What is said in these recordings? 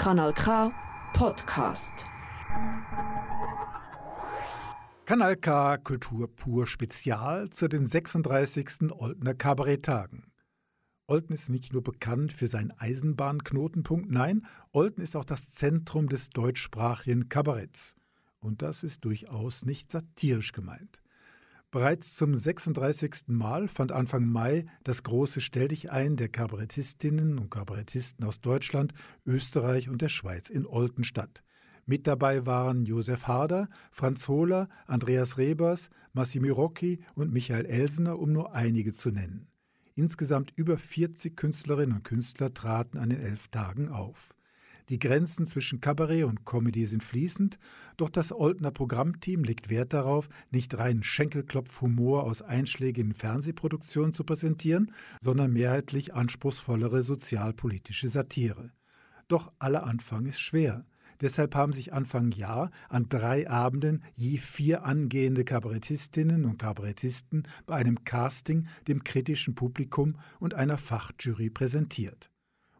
Kanal K Podcast. Kanal K Kultur pur Spezial zu den 36. Oltener Kabaretttagen. Olten ist nicht nur bekannt für seinen Eisenbahnknotenpunkt, nein, Olten ist auch das Zentrum des deutschsprachigen Kabaretts. Und das ist durchaus nicht satirisch gemeint. Bereits zum 36. Mal fand Anfang Mai das große Stell dich ein der Kabarettistinnen und Kabarettisten aus Deutschland, Österreich und der Schweiz in Olten statt. Mit dabei waren Josef Harder, Franz Hohler, Andreas Rebers, Massimo Rocchi und Michael Elsener, um nur einige zu nennen. Insgesamt über 40 Künstlerinnen und Künstler traten an den elf Tagen auf. Die Grenzen zwischen Kabarett und Comedy sind fließend, doch das Oldner Programmteam legt Wert darauf, nicht rein Schenkelklopf-Humor aus einschlägigen Fernsehproduktionen zu präsentieren, sondern mehrheitlich anspruchsvollere sozialpolitische Satire. Doch aller Anfang ist schwer. Deshalb haben sich Anfang Jahr an drei Abenden je vier angehende Kabarettistinnen und Kabarettisten bei einem Casting dem kritischen Publikum und einer Fachjury präsentiert.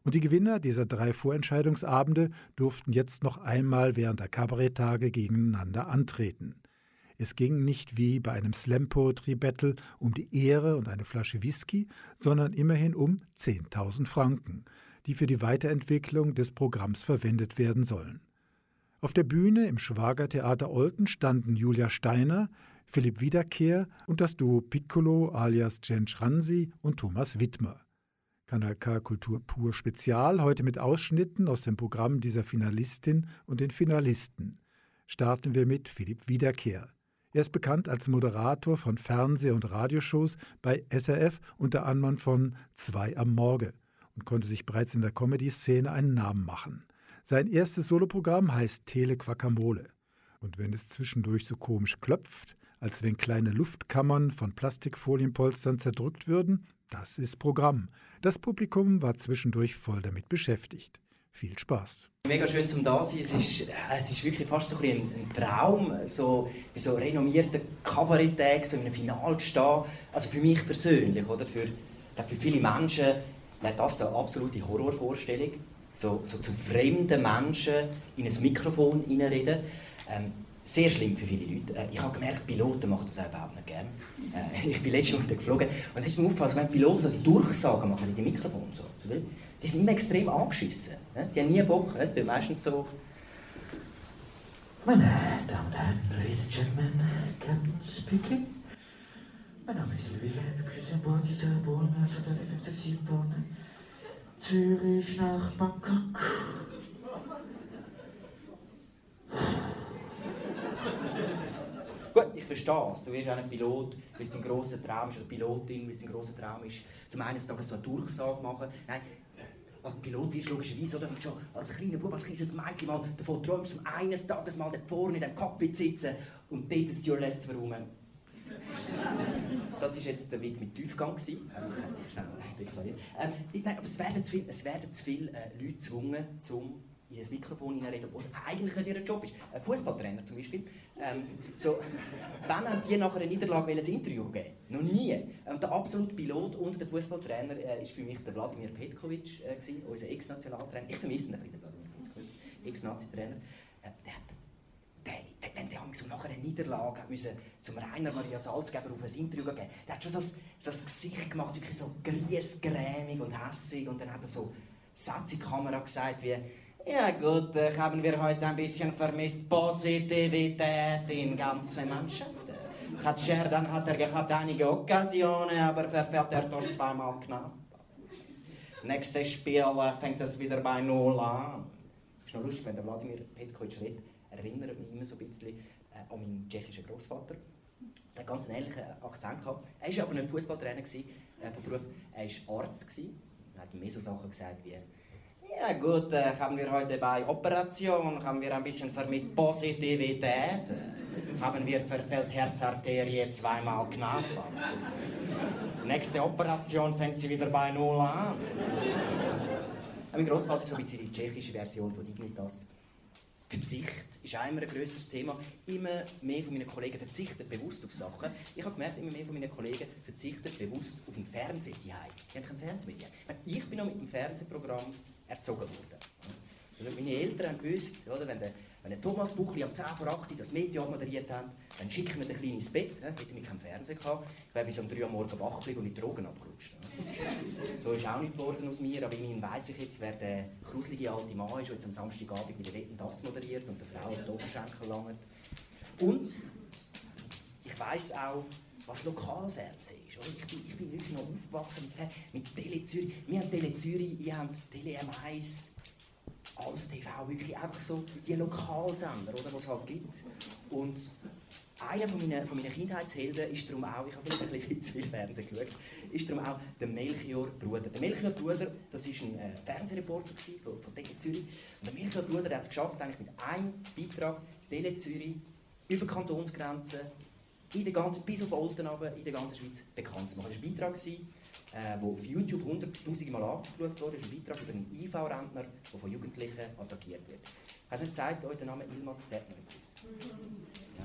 Und die Gewinner dieser drei Vorentscheidungsabende durften jetzt noch einmal während der Kabaretttage gegeneinander antreten. Es ging nicht wie bei einem Slam Poetry Battle um die Ehre und eine Flasche Whisky, sondern immerhin um 10.000 Franken, die für die Weiterentwicklung des Programms verwendet werden sollen. Auf der Bühne im Schwagertheater Olten standen Julia Steiner, Philipp Wiederkehr und das Duo Piccolo alias Jen Schransi und Thomas Wittmer. Kanal K Kultur pur Spezial, heute mit Ausschnitten aus dem Programm dieser Finalistin und den Finalisten. Starten wir mit Philipp Wiederkehr. Er ist bekannt als Moderator von Fernseh- und Radioshows bei SRF unter anderem von Zwei am Morgen und konnte sich bereits in der Comedy-Szene einen Namen machen. Sein erstes Soloprogramm heißt Tele Quacamole. Und wenn es zwischendurch so komisch klopft, als wenn kleine Luftkammern von Plastikfolienpolstern zerdrückt würden, das ist Programm. Das Publikum war zwischendurch voll damit beschäftigt. Viel Spaß. Mega schön zum da sein. Es ist, es ist wirklich fast so ein, ein Traum, so bei so renommierten Kabaretttagen so in einem Finale zu stehen. Also für mich persönlich, oder für, für viele Menschen wäre das eine absolute Horrorvorstellung. So, so zu fremden Menschen in ein Mikrofon reinreden. Ähm, sehr schlimm für viele Leute. Äh, ich habe gemerkt, Piloten machen das überhaupt nicht gerne. Äh, ich bin letztes Mal geflogen und es ist mir aufgefallen, wenn Piloten so die Durchsagen machen in die Mikrofon, so, die sind immer extrem angeschissen. Ne? Die haben nie Bock. Es ist meistens so... Meine Damen und Herren, Ladies and Gentlemen, Captain speaking. Mein Name ist Louis, ich bin an Bord dieser Bohnen, 567 Bohnen. Zürich nach Bangkok. Verstehe es. Du wirst auch ein Pilot, weil es dein grosser Traum ist, oder Pilotin, weil es dein grosser Traum ist, zum eines Tages so eine Durchsage machen. Nein, als Pilot wirst du logischerweise, oder? Schon als kleiner Bub, als kleines Mädchen mal davon träumst, um eines Tages mal dort vorne in dem Cockpit sitzen und dort ein Stewardess zu verräumen. Das war jetzt der Witz mit Tiefgang. Einfach schnell deklariert. Ähm, nein, aber es werden zu viele, es werden zu viele äh, Leute gezwungen, um in das Mikrofon hineinreden, obwohl es eigentlich nicht ihr Job ist. Ein Fußballtrainer zum Beispiel. Ähm, so, wann haben die nach einer Niederlage ein Interview geben? Noch nie. Und der absolute Pilot und der Fußballtrainer äh, ist für mich der Wladimir Petkovic, äh, unser Ex-Nationaltrainer. Ich vermisse ihn ein bisschen, Wladimir Petkovic, Ex-Nazi-Trainer. Äh, der hat der, wenn der so nach einer Niederlage müssen, zum Rainer Maria Salzgeber auf ein Interview gehen, der hat schon so ein, so ein Gesicht gemacht, wirklich so griesgrämig und hässig und dann hat er so Sätze in die Kamera gesagt wie ja gut, äh, haben wir heute ein bisschen vermisst Positivität in ganzen Mannschaften. Hat Scherdan hat er gehabt einige Occasionen, aber verfährt er dort zweimal knapp. Nächstes Spiel äh, fängt es wieder bei Null an. Ist noch lustig, wenn der Wladimir Petkovic redet, erinnert mich immer so ein bisschen äh, an meinen tschechischen Großvater. Der hat ganz einen ähnlichen Akzent gehabt. Er war aber nicht Fußballtrainer äh, von Beruf. Er war Arzt. Gewesen. Er hat mir so Sachen gesagt wie ja gut, äh, haben wir heute bei Operation, haben wir ein bisschen vermisst Positivität. Haben wir verfällt Herzarterie zweimal knapp. Nächste Operation fängt sie wieder bei Null an. Mein Großvater ist so ein bisschen die tschechische Version von Dignitas. Verzicht ist immer ein grösseres Thema. Immer mehr von meinen Kollegen verzichten bewusst auf Sachen. Ich habe gemerkt, immer mehr von meinen Kollegen verzichten bewusst auf den Fernseher. Die haben kein Fernsehen Ich bin noch mit dem Fernsehprogramm erzogen worden. Also meine Eltern haben gewusst, oder, wenn der wenn der Thomas Buchli am 10 vor 8 das Medium moderiert hat, dann schicken wir den Kleinen ins Bett. He? Hätte keinen Fernseher gehabt. Ich wäre bis um 3 Uhr morgens wach und in Drogen abgerutscht. So ist auch nicht geworden aus mir, aber immerhin weiss ich jetzt, wer der gruselige alte Mann ist, der jetzt am Samstagabend mit der Wetten das moderiert und der Frau auf die Oberschenkel langt. Und ich weiss auch, was Lokalfernsehen. Ich, bin, ich bin wirklich noch aufgewachsen mit, Tele Zürich. Wir haben Tele Zürich, habt Tele M1, Alf TV, wirklich einfach so die Lokalsender, was es halt gibt. Und einer von meinen, von meinen Kindheitshelden ist darum auch, ich habe vielleicht ein bisschen zu viel Fernsehen geschaut, ist darum auch der Melchior Bruder. Der Melchior Bruder, das war ein äh, Fernsehreporter von, von Tele Zürich. Und der Melchior Bruder hat es geschafft, eigentlich mit einem Beitrag Tele Zürich über Kantonsgrenzen, in der ganzen, bis auf Olten in der ganzen Schweiz bekannt zu machen. Das war ein Beitrag, äh, wo auf YouTube hunderttausende Mal angeschaut wurde, ist ein Beitrag über einen IV-Rentner, der von Jugendlichen attackiert wird. Hast du nicht euch den Namen Ilmaz Zettner? Ja,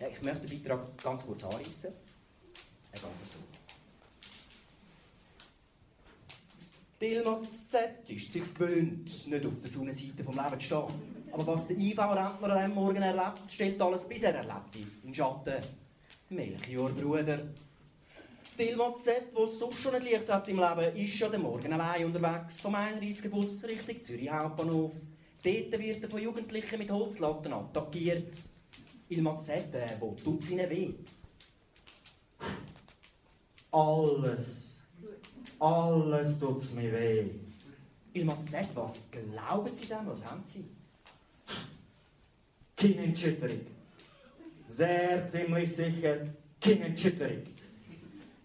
ja, Ich möchte den Beitrag ganz kurz anreißen. Er geht so. Ilmaz Z ist sich gewöhnt, nicht auf der Sonnenseite vom Leben zu stehen. Aber was der IV-Rentner diesem Morgen erlebt, stellt alles bisher Erlebte in Schatten. Melchior Bruder, Tilmans Z, wo es sonst schon nicht leicht hat im Leben, ist ja der Morgen allein unterwegs vom 31 Bus Richtung Zürich Hauptbahnhof. Dort wird er von Jugendlichen mit Holzlatten attackiert. Ilmaz Z, äh, wo tut es ihnen weh? Alles. Alles tut es mir weh. Ilmaz Z, was glauben Sie denn? Was haben Sie? Kinderschütterung. Sehr ziemlich sicher Kinderschütterung.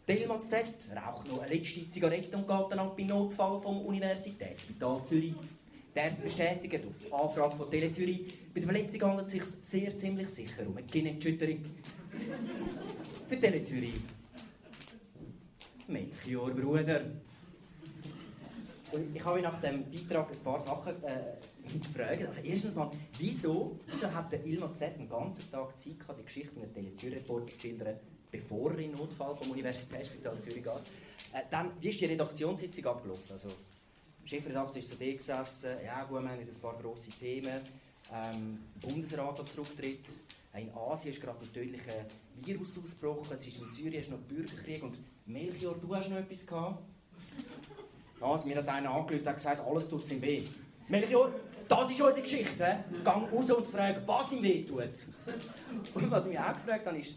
Delmas Z raucht noch eine letzte Zigarette und geht dann ab im Notfall vom Universitätsspital Zürich. Der Arzt bestätigt auf Anfrage von Tele Zürich, bei der Verletzung handelt es sich sehr ziemlich sicher um eine Gehirnerschütterung. Für Tele Zürich. Melchior Bruder. Und ich habe mich nach dem Beitrag ein paar Sachen äh, gefragt. Also erstens mal, wieso, wieso hat der Ilmaz Z den ganzen Tag Zeit gehabt, die Geschichte in der Zürich-Report zu schildern, bevor er in Notfall vom Universitätsspital Zürich geht. Äh, dann, wie ist die Redaktionssitzung abgelaufen? Also, Chefredakteur ist so da gesessen, ja gut, wir haben ein paar grosse Themen. Ähm, Bundesrat hat zurücktritt. In Asien ist gerade ein tödlicher Virus ausgebrochen. Es ist in Syrien ist noch Bürgerkrieg. Und Melchior, du hast noch etwas gehabt? Also, mir hat einer angelötet und gesagt, alles tut ihm weh. Melchior, das ist unsere Geschichte. Gang raus und frag, was ihm weh tut. Und was ich mich auch gefragt habe, ist,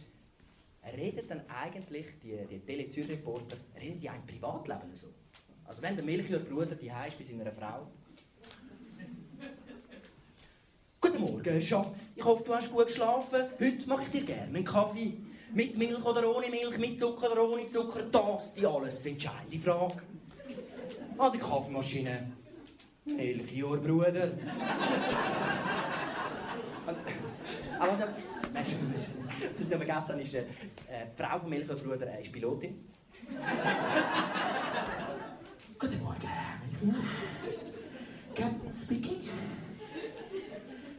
redet dann eigentlich die, die Tele Reporter, reden die auch im Privatleben so? Also wenn der Melchior Bruder die ist bei seiner Frau. Guten Morgen, Schatz. Ich hoffe, du hast gut geschlafen. Heute mache ich dir gerne einen Kaffee. Mit Milch oder ohne Milch, mit Zucker oder ohne Zucker, das die alles entscheidende Frage. Ah, die Kaffeemaschine. Melchior Bruder. Aber also, was ich noch vergessen habe, ist, äh, die Frau von Melchior Bruder äh, ist Pilotin. Guten Morgen, Melchior. Captain speaking.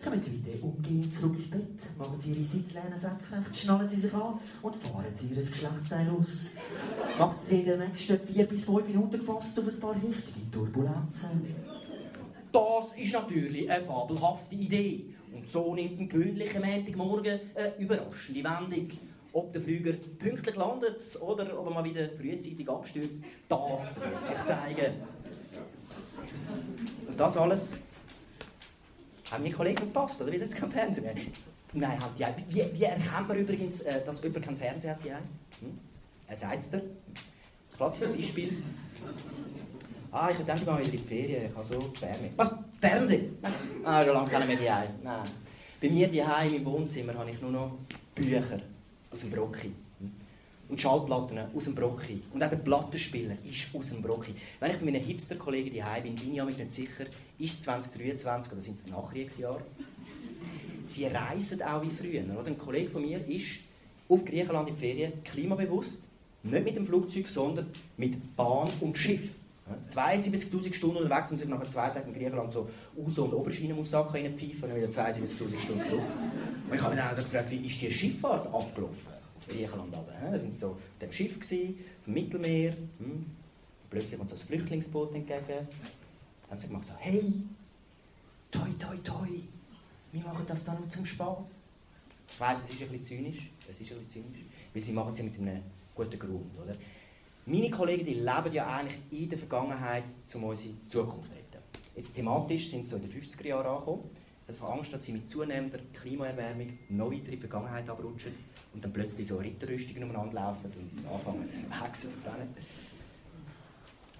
Kommen Sie bitte umgehend zurück ins Bett, machen Sie Ihre Sitzlehne senkrecht, schnallen Sie sich an und fahren Sie Ihr Geschlechtsteil aus. Machen Sie in den nächsten vier bis fünf Minuten gefasst auf ein paar heftige Turbulenzen. Das ist natürlich eine fabelhafte Idee. Und so nimmt ein gewöhnlicher Montagmorgen eine überraschende Wendung. Ob der Flüger pünktlich landet oder ob er mal wieder frühzeitig abstürzt, das wird sich zeigen. Und das alles haben meine Kollegen verpasst, oder? Wie jetzt kein Fernseher mehr? Nein, hat die wie, wie erkennt man übrigens, äh, dass jemand keinen Fernseher hat? Die hm? Er sagt es dir. Klassisches Beispiel. Ah, ich denke mal wieder in die Ferien, ich habe so Fernsehen. Was? Fernsehen? Ah, schon lange keine mehr die Nein. Bei mir die im Wohnzimmer habe ich nur noch Bücher aus dem Brocki. Und Schallplatten aus dem Brocki. Und auch der Plattenspieler ist aus dem Brocki. Wenn ich bei meinen Hipster-Kollegen die bin, bin ich mich nicht sicher, ist es 2023 oder sind es Nachkriegsjahre? Sie reisen auch wie früher. Oder? Ein Kollege von mir ist auf Griechenland in Ferien klimabewusst, nicht mit dem Flugzeug, sondern mit Bahn und Schiff. 72'000 Stunden unterwegs und sich nach zwei Tagen in Griechenland so Aus- und Oberschienenmussacker reinpfeifen und wieder 72'000 Stunden zurück. Und ich habe mich dann also gefragt, wie ist die Schifffahrt abgelaufen auf Griechenland runter? Da sind so auf dem Schiff gewesen, vom Mittelmeer. Hm. Plötzlich kommt so ein Flüchtlingsboot entgegen. Dann haben sie gemacht, so, hey, toi, toi, toi, wir machen das dann nur zum Spaß. Ich weiss, es ist ein bisschen zynisch, es ist ein bisschen zynisch, weil sie machen es ja mit einem guten Grund, oder? Meine Kollegen, die leben ja eigentlich in der Vergangenheit, um unsere Zukunft zu retten. Jetzt thematisch sind sie so in den 50er Jahren angekommen. Habe Angst, dass sie mit zunehmender Klimaerwärmung weiter in die Vergangenheit abrutschen und dann plötzlich so Ritterrüstungen umeinander laufen und anfangen zu wechseln.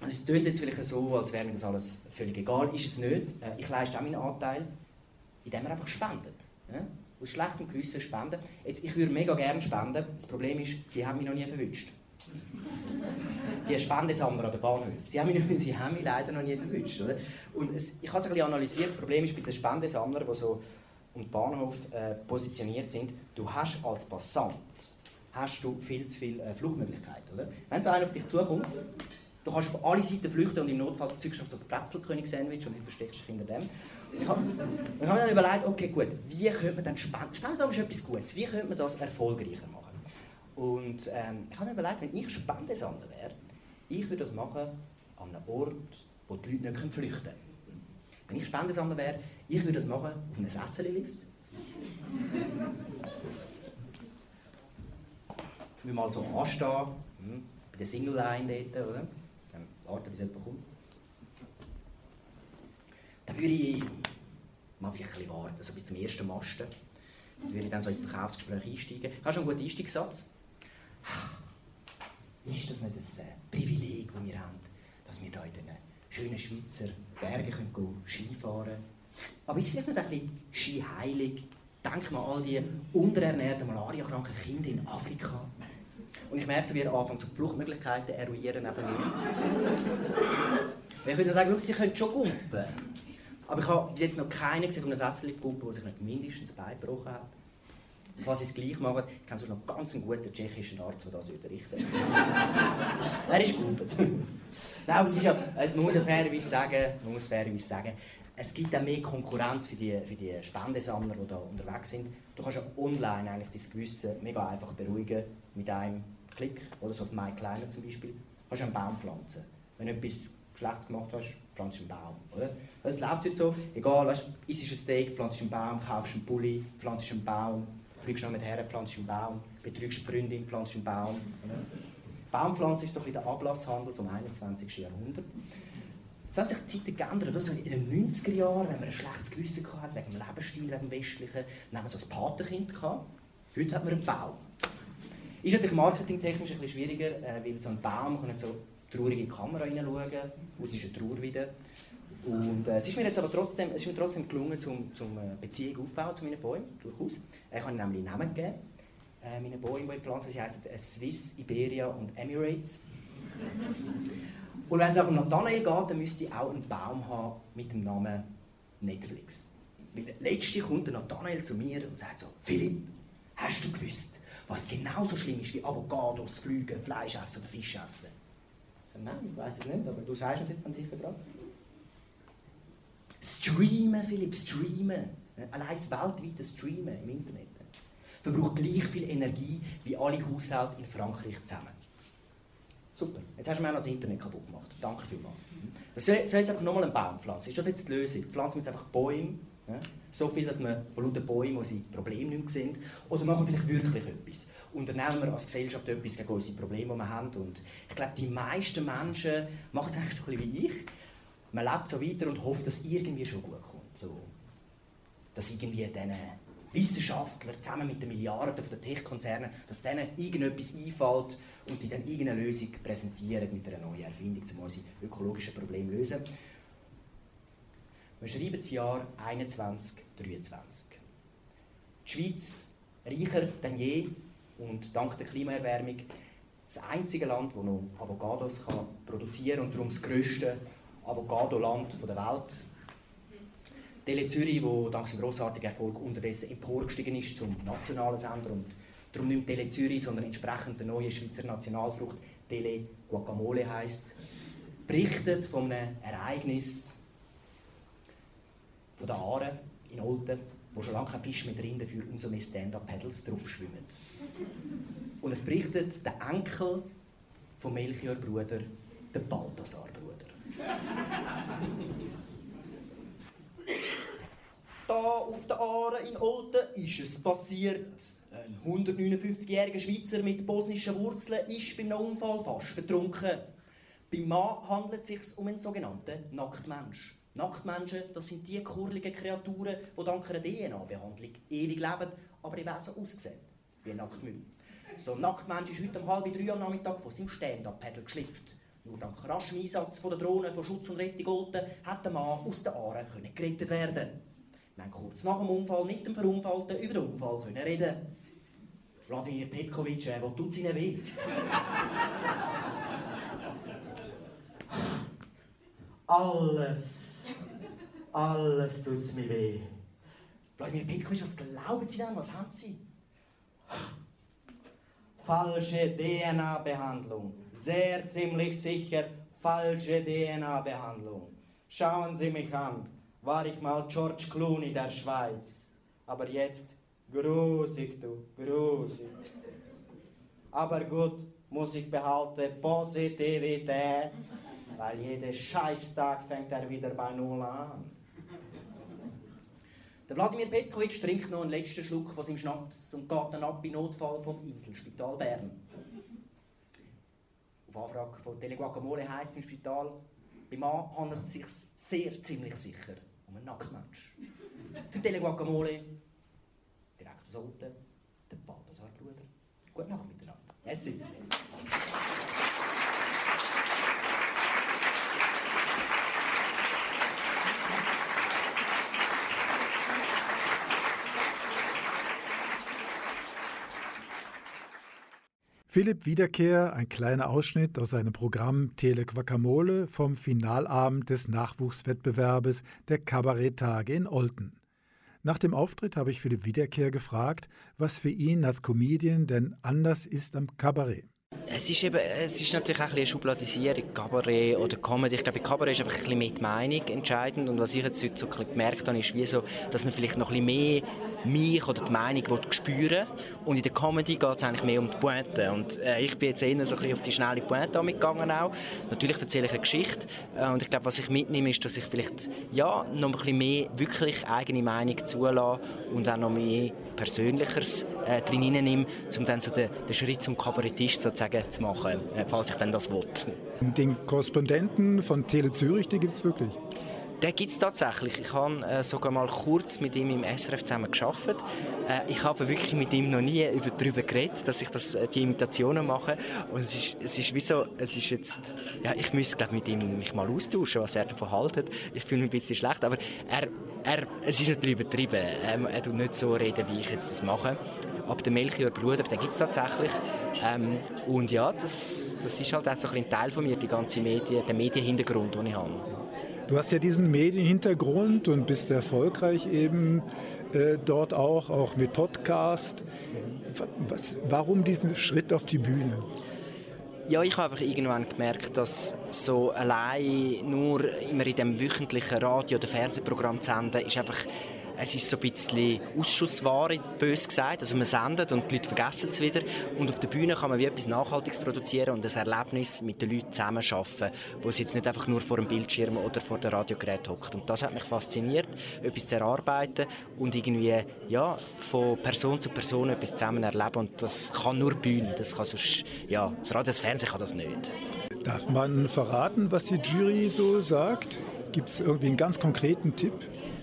Es klingt jetzt vielleicht so, als wäre mir das alles völlig egal. Ist es nicht. Äh, ich leiste auch meinen Anteil, indem man einfach spendet. Aus schlechtem Gewissen spenden. Jetzt, ich würde mega gerne spenden. Das Problem ist, sie haben mich noch nie verwünscht. Die Spendesammler an den Bahnhöfen. Sie haben mich, sie haben mich leider noch nie verwünscht. Oder? Und es, ich habe es ein bisschen analysiert. Das Problem ist bei den Spendesammlern, die so um den Bahnhof äh, positioniert sind, du hast als Passant hast du viel zu viele äh, Fluchtmöglichkeiten. Oder? Wenn so einer auf dich zukommt, du kannst auf alle Seiten flüchten und im Notfall zeigst du auf das Brezelkönig-Sandwich und du versteckst dich hinter dem. Ich habe, habe mir dann überlegt, okay gut, wie könnte man dann spenden? Spenden ist etwas Gutes. Wie könnte man das erfolgreicher machen? Und ähm, ich habe mir überlegt, wenn ich Spendesammler wäre, ich würde das machen an einem Ort, wo die Leute nicht flüchten können. Wenn ich Spendesammler wäre, ich würde das machen auf einem Sessellift. wir mal so anstehen, hm, bei der Single Line dort, oder? Dann warten, bis jemand kommt. Dann würde ich mal ein bisschen warten, so bis zum ersten Masten. Dann würde ich dann so ins Verkaufsgespräch einsteigen. Hast du schon einen guten Einstiegssatz? Ist das nicht ein äh, Privileg, das wir haben, dass wir hier in den schönen Schweizer Bergen können Skifahren können? Aber ist vielleicht nicht ein bisschen skiheilig? Denk mal an all die unterernährten, malariakranken Kinder in Afrika. Und ich merke, wie er anfängt, so Fluchtmöglichkeiten eruieren neben mir. ich würde sagen, sie können schon gumpen. Aber ich habe bis jetzt noch keinen gesehen von einem Sessel gumpen, der sich nicht mindestens das Bein hat. Falls sie es gleich machen, ich kenne noch ganz einen guten tschechischen Arzt, der das unterrichtet. er ist gut. Nein, aber es ist ja, äh, man muss ja fairerweise sagen, man muss fairerweise sagen, es gibt auch mehr Konkurrenz für die, für die Spendesammler, die da unterwegs sind. Du kannst ja online eigentlich dein Gewissen mega einfach beruhigen mit einem Klick. Oder so auf My Kleiner zum Beispiel. Du kannst einen Baum pflanzen. Wenn du etwas Schlechtes gemacht hast, pflanzt du einen Baum. Oder? Es läuft jetzt so, egal, weißt, isst ein Steak, pflanzt einen Baum, kaufst einen Pulli, pflanzt einen Baum, fliegst noch mit her, pflanzt einen Baum, betrügst eine Freundin, pflanzt einen Baum. Baumpflanze ist so ein der Ablasshandel vom 21. Jahrhundert. Es hat sich die Zeiten geändert. Also in den 90er Jahren, wenn man ein schlechtes Gewissen hatte, wegen dem Lebensstil, wegen dem Westlichen, dann haben wir so ein Patenkind. Heute hat man einen Baum. Ist natürlich marketingtechnisch ein bisschen schwieriger, äh, weil so ein Baum kann so traurige Kamera reinschauen kann. Es ist eine Trauer wieder. Und äh, es ist mir jetzt aber trotzdem, es ist mir trotzdem gelungen, zum, zum äh, Beziehung aufzubauen zu meinen Bäumen, durchaus. Ich habe nämlich Namen gegeben, äh, meinen Bäumen, die ich pflanze. Sie heißen äh, Swiss, Iberia und Emirates. Und wenn es auch um Nathanael geht, dann müsste ich auch einen Baum haben mit dem Namen Netflix. Weil letzte kommt der Nathanael zu mir und sagt so, Philipp, hast du gewusst, was genauso schlimm ist wie Avocados, Flüge, Fleisch essen oder Fisch essen? Nein, ich weiß es nicht, aber du sagst uns jetzt dann sicher gerade. Streamen, Philipp, streamen. Allein das weltweite Streamen im Internet verbraucht gleich viel Energie wie alle Haushalte in Frankreich zusammen. Super, jetzt hast du mir auch noch das Internet kaputt gemacht. Danke vielmals. Soll, soll jetzt einfach nochmal einen Baum pflanzen? Ist das jetzt die Lösung? Pflanzen wir jetzt einfach Bäume? So viel, dass wir von lauter Bäumen unsere Probleme nicht mehr sehen? Oder machen wir vielleicht wirklich etwas? Unternehmen wir als Gesellschaft etwas gegen unsere Probleme, die wir haben? Und ich glaube, die meisten Menschen machen es eigentlich so ein bisschen wie ich. Man lebt so weiter und hofft, dass irgendwie schon gut kommt. So, dass irgendwie diesen Wissenschaftler zusammen mit den Milliarden von den Tech-Konzernen, dass denen irgendetwas einfällt und die dann irgendeine Lösung präsentieren mit einer neuen Erfindung, um unsere ökologischen Probleme zu lösen. Wir schreiben das Jahr 2123. Die Schweiz reicher denn je und dank der Klimaerwärmung das einzige Land, das noch Avocados kann produzieren kann und darum das grösste Avocado-Land der Welt. Tele Zürich, wo dank seinem grossartigen Erfolg unterdessen emporgestiegen ist zum nationalen Sender und darum nicht Tele Zürich, sondern entsprechend der neuen Schweizer Nationalfrucht Tele Guacamole heißt, berichtet von einem Ereignis von der Aare in Olten, wo schon lange kein Fisch mehr drin dafür umso mehr Stand-Up-Pedals drauf schwimmen. Und es berichtet der Enkel vom Melchior-Bruder, der Balthasar-Bruder. in Olten ist es passiert. Ein 159-jähriger Schweizer mit bosnischen Wurzeln ist bei einem Unfall fast vertrunken. Beim Mann handelt es sich um einen sogenannten Nacktmensch. Nacktmenschen, das sind die kurligen Kreaturen, die dank einer DNA-Behandlung ewig leben, aber im Wesen aussehen wie ein Nacktmüll. So ein Nacktmensch ist heute um halb drei am Nachmittag von seinem Stand-Up-Pedal geschlüpft. Nur dank raschem Einsatz von der Drohne von Schutz und Rettung Olten hat der Mann aus den Aare gerettet werden. Wir haben kurz nach dem Unfall mit dem Verunfallten über den Unfall können reden. Wladimir Petkovic, äh, wo tut Ihnen weh? Alles, alles tut's mir weh. Wladimir Petkovic, was glauben Sie denn? Was haben Sie? falsche DNA-Behandlung. Sehr ziemlich sicher falsche DNA-Behandlung. Schauen Sie mich an, war ich mal George Clooney der Schweiz. Aber jetzt grusig, du, grusig. Aber gut, muss ich behalten, Positivität, weil jeder Scheißtag fängt er wieder bei Null an. Der Wladimir Petkovic trinkt noch einen letzten Schluck von seinem Schnaps und geht dann ab in Notfall vom Inselspital Bern. Auf Anfrage von Teleguacamole heisst im Spital, beim Mann handelt es sich sehr ziemlich sicher um einen Nacktmensch. Für Teleguacamole, direkt aus Olten, der Balthasar-Bruder. Gute Nacht miteinander. Merci. Philipp Wiederkehr, ein kleiner Ausschnitt aus seinem Programm Telequacamole vom Finalabend des Nachwuchswettbewerbes der Kabaretttage in Olten. Nach dem Auftritt habe ich Philipp Wiederkehr gefragt, was für ihn als Comedian denn anders ist am Kabarett. Es ist, eben, es ist natürlich auch ein eine Schubladisierung, Kabarett oder Comedy. Ich glaube, Kabarett ist einfach ein bisschen die Meinung entscheidend. Und was ich jetzt heute so gemerkt habe, ist, wie so, dass man vielleicht noch ein bisschen mehr mich oder die Meinung spüren Und in der Comedy geht es eigentlich mehr um die Pointe. Und äh, ich bin jetzt eher so ein bisschen auf die schnelle Pointe mitgegangen auch. Natürlich erzähle ich eine Geschichte. Äh, und ich glaube, was ich mitnehme, ist, dass ich vielleicht ja, noch ein bisschen mehr wirklich eigene Meinung zulasse und auch noch mehr Persönlicheres äh, drin nehme, um dann so den, den Schritt zum Kabarettist sozusagen zu machen, äh, falls ich dann das will. Den Korrespondenten von Tele Zürich, die gibt es wirklich? Den gibt es tatsächlich. Ich habe äh, sogar mal kurz mit ihm im SRF zusammen geschafft. Äh, ich habe wirklich mit ihm noch nie über, darüber geredet, dass ich das, äh, die Imitationen mache. Und es ist, es ist wie so, es ist jetzt, ja, ich müsste glaub, mit ihm mich mal austauschen, was er davon hält. Ich fühle mich ein bisschen schlecht, aber er, er, es ist natürlich übertrieben. Ähm, er tut nicht so reden, wie ich jetzt das mache. Aber der Melchior Bruder, den gibt es tatsächlich. Ähm, und ja, das, das ist halt auch so ein Teil von mir, die ganze Medien, der Medienhintergrund, den ich habe. Du hast ja diesen Medienhintergrund und bist erfolgreich eben äh, dort auch, auch mit Podcast. Was, warum diesen Schritt auf die Bühne? Ja, ich habe einfach irgendwann gemerkt, dass so allein nur immer in dem wöchentlichen Radio- oder Fernsehprogramm zu senden, ist einfach es ist so ein bisschen Ausschussware, bös gesagt. Also man sendet und die Leute vergessen es wieder. Und auf der Bühne kann man wie etwas Nachhaltiges produzieren und ein Erlebnis mit den Leuten zusammen schaffen, wo sie jetzt nicht einfach nur vor dem Bildschirm oder vor dem Radiogerät hockt. Und das hat mich fasziniert, etwas zu erarbeiten und irgendwie ja, von Person zu Person etwas zusammen erleben. Und das kann nur Bühne. Das kann sonst, ja, das Radio, das Fernsehen kann das nicht. Darf man verraten, was die Jury so sagt? Gibt es irgendwie einen ganz konkreten Tipp?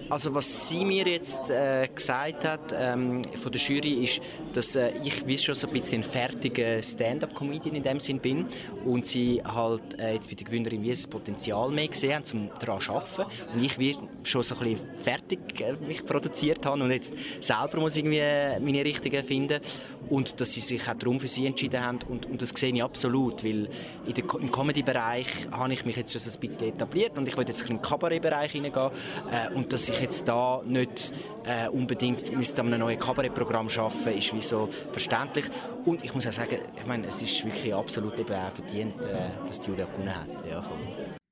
Also was sie mir jetzt äh, gesagt hat ähm, von der Jury ist, dass äh, ich wie schon so ein bisschen ein fertiger Stand-up-Comedian in dem Sinn bin und sie halt äh, jetzt bei der Gewinnerin wie ein Potenzial mehr gesehen haben, um daran zu arbeiten. Und ich wie schon so ein bisschen fertig äh, mich produziert habe und jetzt selber muss irgendwie meine Richtigen finden. Und dass sie sich auch darum für sie entschieden haben. Und, und das sehe ich absolut, weil der, im Comedy-Bereich habe ich mich jetzt schon so ein bisschen etabliert und ich will jetzt ein bisschen in den Kabarett-Bereich hineingehen. Äh, und dass ich jetzt da nicht äh, unbedingt müsste an einem neuen Kabarettprogramm arbeiten, ist wie so verständlich. Und ich muss auch sagen, ich meine, es ist wirklich absolut eben auch verdient, äh, dass die Julia gewonnen hat. Ja, voll.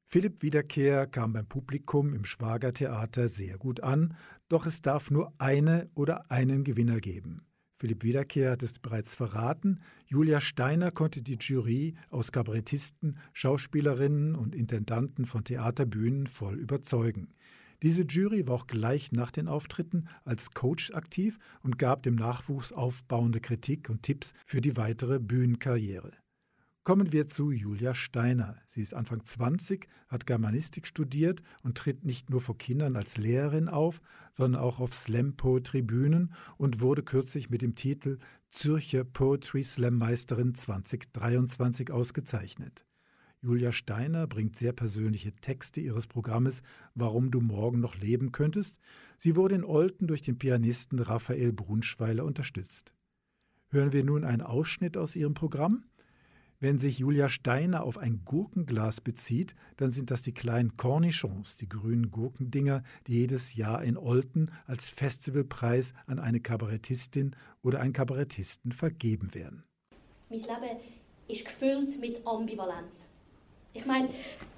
Philipp Wiederkehr kam beim Publikum im Schwagertheater sehr gut an, doch es darf nur eine oder einen Gewinner geben. Philipp Wiederkehr hat es bereits verraten. Julia Steiner konnte die Jury aus Kabarettisten, Schauspielerinnen und Intendanten von Theaterbühnen voll überzeugen. Diese Jury war auch gleich nach den Auftritten als Coach aktiv und gab dem Nachwuchs aufbauende Kritik und Tipps für die weitere Bühnenkarriere. Kommen wir zu Julia Steiner. Sie ist Anfang 20, hat Germanistik studiert und tritt nicht nur vor Kindern als Lehrerin auf, sondern auch auf Slam-Poetry-Bühnen und wurde kürzlich mit dem Titel Zürcher Poetry Slam Meisterin 2023 ausgezeichnet. Julia Steiner bringt sehr persönliche Texte ihres Programmes Warum du morgen noch leben könntest. Sie wurde in Olten durch den Pianisten Raphael Brunschweiler unterstützt. Hören wir nun einen Ausschnitt aus ihrem Programm? Wenn sich Julia Steiner auf ein Gurkenglas bezieht, dann sind das die kleinen Cornichons, die grünen Gurkendinger, die jedes Jahr in Olten als Festivalpreis an eine Kabarettistin oder einen Kabarettisten vergeben werden. Mein Leben ist gefüllt mit Ambivalenz. Ich meine,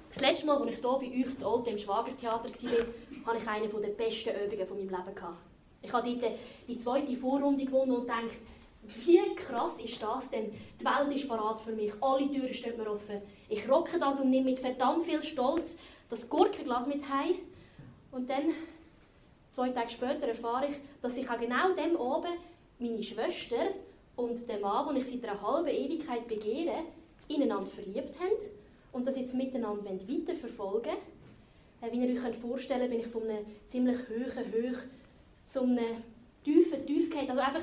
das letzte Mal, als ich hier bei euch zu Olten im Schwagertheater war, hatte ich eine der besten Übungen von meinem Leben. Ich habe dort die zweite Vorrunde gewonnen und dachte, wie krass ist das denn? Die Welt ist parat für mich, alle Türen stehen mir offen. Ich rocke das und nehme mit verdammt viel Stolz das Gurkenglas mit heim. Und dann, zwei Tage später, erfahre ich, dass sich an genau dem oben meine Schwester und der Mann, den ich seit einer halben Ewigkeit begehre, ineinander verliebt haben und das jetzt miteinander weiterverfolgen wollen. Äh, wie ihr euch vorstellen könnt, bin ich von einem ziemlich hohen Höch zu einem tiefen Tiefkeit. Also einfach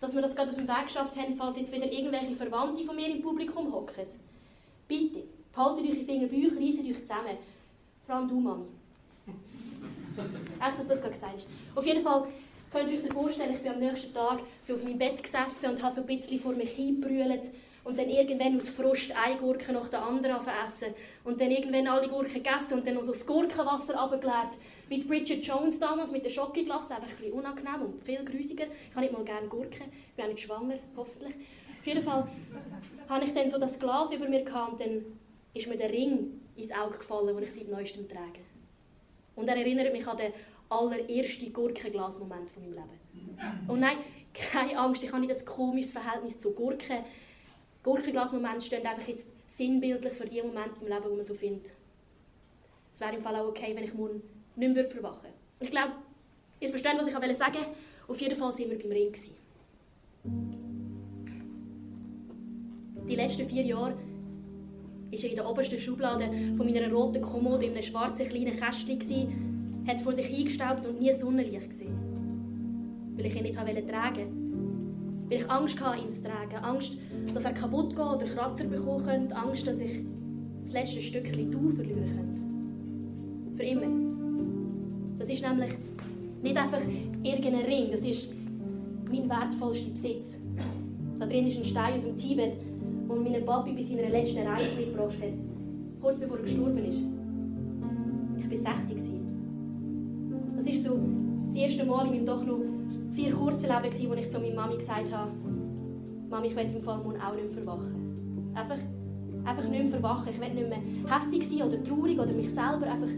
dass wir das gerade aus dem Weg geschafft haben, falls jetzt wieder irgendwelche Verwandte von mir im Publikum hocken. Bitte, behaltet eure Finger bei euch, reißt euch zusammen. Vor allem du, Mami. Echt, dass das gerade gesagt ist. Auf jeden Fall könnt ihr euch vorstellen, ich bin am nächsten Tag so auf meinem Bett gesessen und habe so ein bisschen vor mich hingebrüllt und dann irgendwann aus Frust eine Gurke nach der anderen essen und dann irgendwann alle Gurken gegessen und dann noch so das Gurkenwasser abgeleert. Mit Bridget Jones damals, mit der Schokoglasse, einfach ein bisschen unangenehm und viel grüsiger. Ich habe nicht mal gerne Gurken, ich bin auch nicht schwanger, hoffentlich. Auf jeden Fall hatte ich dann so das Glas über mir gehabt und dann ist mir der Ring ins Auge gefallen, den ich seit neuestem trage. Und er erinnert mich an den allerersten Gurkenglas-Moment von meinem Leben. Und nein, keine Angst, ich habe nicht ein komisches Verhältnis zu Gurken. Gurkenglas-Momente stehen einfach jetzt sinnbildlich für die Momente im Leben, wo man so findet. Es wäre im Fall auch okay, wenn ich morgen nicht mehr verwachen würde. Ich glaube, ihr versteht, was ich sagen wollte. Auf jeden Fall waren wir beim Ring. Die letzten vier Jahre war er in der obersten Schublade von meiner roten Kommode in einem schwarzen kleinen Kästchen, hat vor sich hingestaubt und nie Sonnenlicht gesehen. Weil ich ihn nicht tragen wollte. Weil ich Angst hatte, ihn zu tragen. Angst, dass er kaputt geht oder Kratzer bekommen könnte. Angst, dass ich das letzte Stückchen du verlieren könnte. Für immer. Das ist nämlich nicht einfach irgendein Ring, das ist mein wertvollster Besitz. Da drin ist ein Stein aus dem Tibet, den mein Papi bei seiner letzten Reise mitgebracht hat. Kurz bevor er gestorben ist. Ich war 60. Das ist so das erste Mal in meinem doch noch sehr kurzen Leben, wo ich zu meiner Mami gesagt habe, Mami, ich werde im Fall auch nicht mehr verwachen. Einfach, einfach nicht mehr verwachen. Ich werde nicht mehr hässlich sein oder traurig oder mich selber einfach,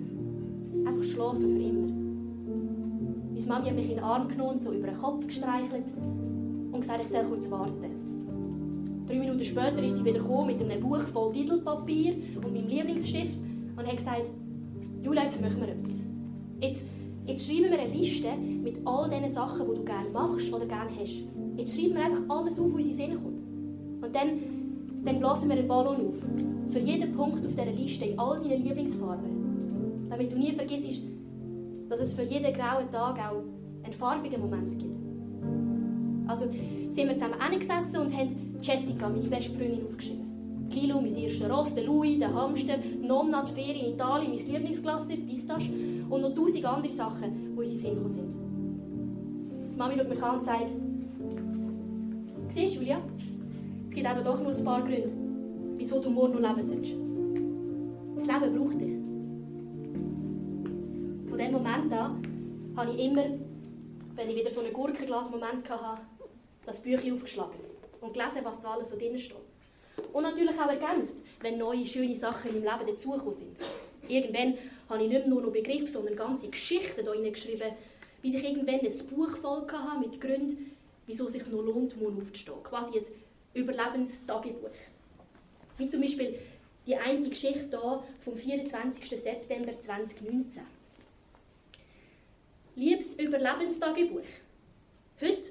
einfach schlafen für immer. Meine Mami hat mich in den Arm genommen, so über den Kopf gestreichelt und gesagt, ich soll kurz warten. Drei Minuten später ist sie wieder mit einem Buch voll Titelpapier und meinem Lieblingsstift und hat gesagt, Julia, jetzt machen wir etwas. Jetzt, jetzt schreiben wir eine Liste mit all den Sachen, die du gerne machst oder gerne hast. Jetzt schreiben wir einfach alles auf, was in Sinn kommt. Und dann, dann blasen wir einen Ballon auf. Für jeden Punkt auf dieser Liste in all deinen Lieblingsfarben. Damit du nie vergisst, dass es für jeden grauen Tag auch einen farbigen Moment gibt. Also sind wir zusammen hingesessen und haben Jessica, meine beste Freundin, aufgeschrieben. Kilo, mein erster Ross, der Louis, der Hamster, Nonna, die Ferien in Italien, mein Lieblingsklasse, Pistache und noch tausend andere Sachen, die in unseren Sinn sind. Die Mami schaut mich an und sagt, Siehst du, Julia? Es gibt eben doch noch ein paar Gründe, wieso du morgen noch leben sollst. Das Leben braucht dich. Von dem Moment an habe ich immer, wenn ich wieder so einen Gurkenglas-Moment hatte, das Büchlein aufgeschlagen und gelesen, was da alles so drin steht. Und natürlich auch ergänzt, wenn neue, schöne Sachen in meinem Leben dazugekommen sind. Irgendwann habe ich nicht nur noch Begriffe, sondern ganze Geschichten hier geschrieben, bis ich irgendwann ein Buch voll hatte mit Gründen, wieso sich noch lohnt, morgen aufzustehen. Quasi ein Überlebenstagebuch. Wie zum Beispiel die eine Geschichte hier vom 24. September 2019. Überlebenstagebuch. Heute,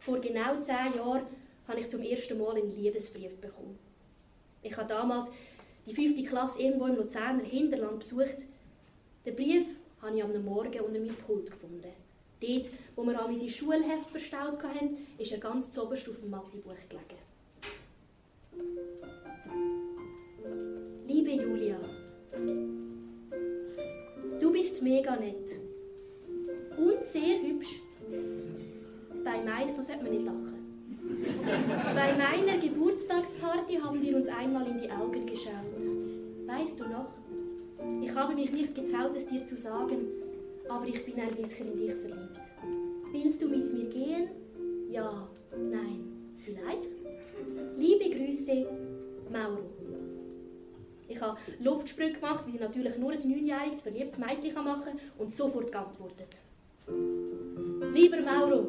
vor genau zehn Jahren, habe ich zum ersten Mal einen Liebesbrief bekommen. Ich habe damals die fünfte Klasse irgendwo im Luzerner Hinterland besucht. Den Brief habe ich am Morgen unter meinem Pult gefunden. Dort, wo wir an unsere Schulheft verstaut hatten, ist er ganz zoberst auf dem Mathebuch gelegen. Liebe Julia, du bist mega nett und sehr hübsch. Bei meiner, da sollte man nicht lachen. Bei meiner Geburtstagsparty haben wir uns einmal in die Augen geschaut. Weißt du noch? Ich habe mich nicht getraut, es dir zu sagen, aber ich bin ein bisschen in dich verliebt. Willst du mit mir gehen? Ja, nein, vielleicht? Liebe Grüße, Mauro. Ich habe Luftsprünge gemacht, wie natürlich nur ein neunjähriges verliebtes Mädchen machen kann und sofort geantwortet. Lieber Mauro,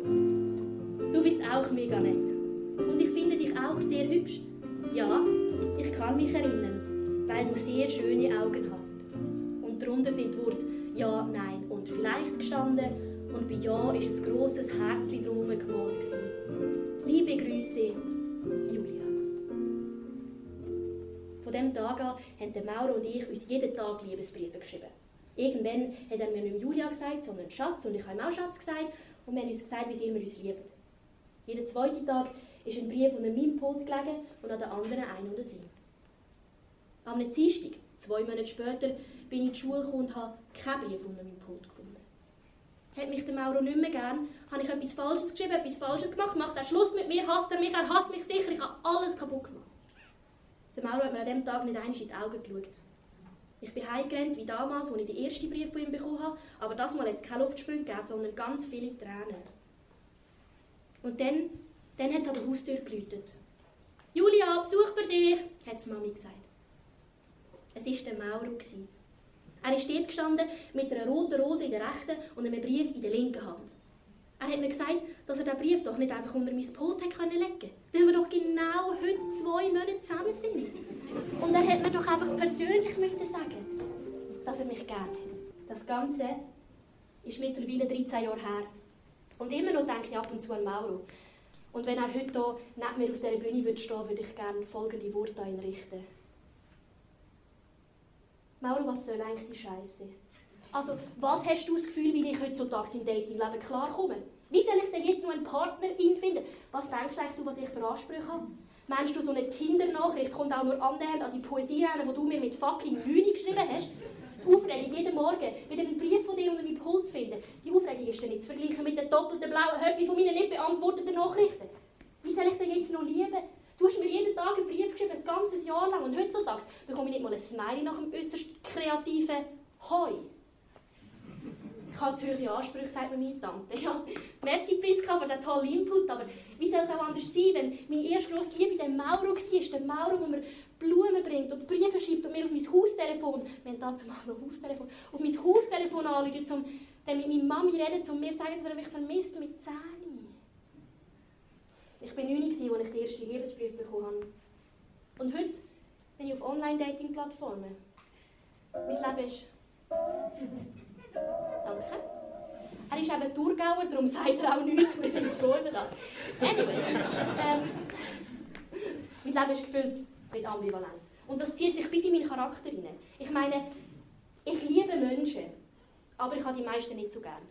du bist auch mega nett. Und ich finde dich auch sehr hübsch. Ja, ich kann mich erinnern, weil du sehr schöne Augen hast. Und darunter sind Worte Ja, Nein und Vielleicht gestanden und bei Ja ist ein grosses Herzchen drum gemalt. Liebe Grüße, Julia. Von diesem Tag an haben Mauro und ich uns jeden Tag Liebesbriefe geschrieben. Irgendwann hat er mir nicht Julia gesagt, sondern Schatz und ich habe ihm auch Schatz gesagt und wir haben uns gesagt, wie sehr wir uns lieben. Jeden zweiten Tag ist ein Brief unter meinem Pult gelegen und an der anderen ein unter sie. Am Dienstag, zwei Monate später, bin ich in die Schule gekommen und habe keinen Brief unter meinem Pult gefunden. Hat mich der Mauro nicht mehr gern, habe ich etwas Falsches geschrieben, etwas Falsches gemacht, macht er Schluss mit mir, hasst er mich, er hasst mich sicher, ich habe alles kaputt gemacht. Der Mauro hat mir an diesem Tag nicht einmal in die Augen geschaut. Ich bin heimgerannt wie damals, als ich den ersten Brief von ihm bekommen habe, aber das Mal jetzt keine Luftsprünge gegeben, sondern ganz viele Tränen. Und dann dann hat es an der Haustür geläutet. Julia, Besuch für dich, hat die Mami gesagt. Es war der Mauro. Er ist dort gestanden mit einer roten Rose in der rechten und einem Brief in der linken Hand. Er hat mir gesagt, dass er den Brief doch nicht einfach unter mein Pult legen konnte, weil wir doch genau heute zwei Monate zusammen sind. Und er hat mir doch einfach persönlich müssen sagen, dass er mich gerne hat. Das Ganze ist mittlerweile 13 Jahre her. Und immer noch denke ich ab und zu an Mauro. Und wenn er heute hier neben mir auf dieser Bühne würde stehen würde, ich gerne folgende Worte an ihn richten. Mauro, was soll eigentlich die Scheiße? Also, was hast du das Gefühl, wie ich heutzutage im Datingleben klarkomme? Wie soll ich denn jetzt noch einen Partnerin finden? Was denkst du, was ich für Ansprüche habe? Meinst du, so eine Tinder-Nachricht kommt auch nur annähernd an die Poesie an, die du mir mit fucking Lüne geschrieben hast? Die Aufregung jeden Morgen, wieder einen Brief von dir unter meinem Puls finden, die Aufregung ist dann nicht zu vergleichen mit den doppelten blauen Höppi von meinen nicht beantworteten Nachrichten. Wie soll ich denn jetzt noch lieben? Du hast mir jeden Tag einen Brief geschrieben, ein ganzes Jahr lang, und heutzutage bekomme ich nicht mal ein Smiley nach dem äußerst kreativen Hoi. Ich habe zu hohe Ansprüche, sagt mir meine Tante. Ja, merci Priska für den tollen Input, aber wie soll es auch anders sein, wenn meine erste grosse Liebe der Mauro war, der Mauro, der mir Blumen bringt und Briefe schreibt und mir auf mein Haustelefon, wir haben damals noch Haustelefon, auf mein Haustelefon anruft, um dann mit meiner Mami reden, um mir zu sagen, dass er mich vermisst mit Zähne. Ich war 9, als ich den ersten Liebesbrief bekommen habe. Und heute bin ich auf Online-Dating-Plattformen. Mein Leben ist Danke. Er ist eben Thurgauer, darum sagt er auch nichts. Wir sind froh über das. Anyway. Ähm, mein Leben ist gefüllt mit Ambivalenz. Und das zieht sich bis in meinen Charakter hinein. Ich meine, ich liebe Menschen, aber ich habe die meisten nicht so gern.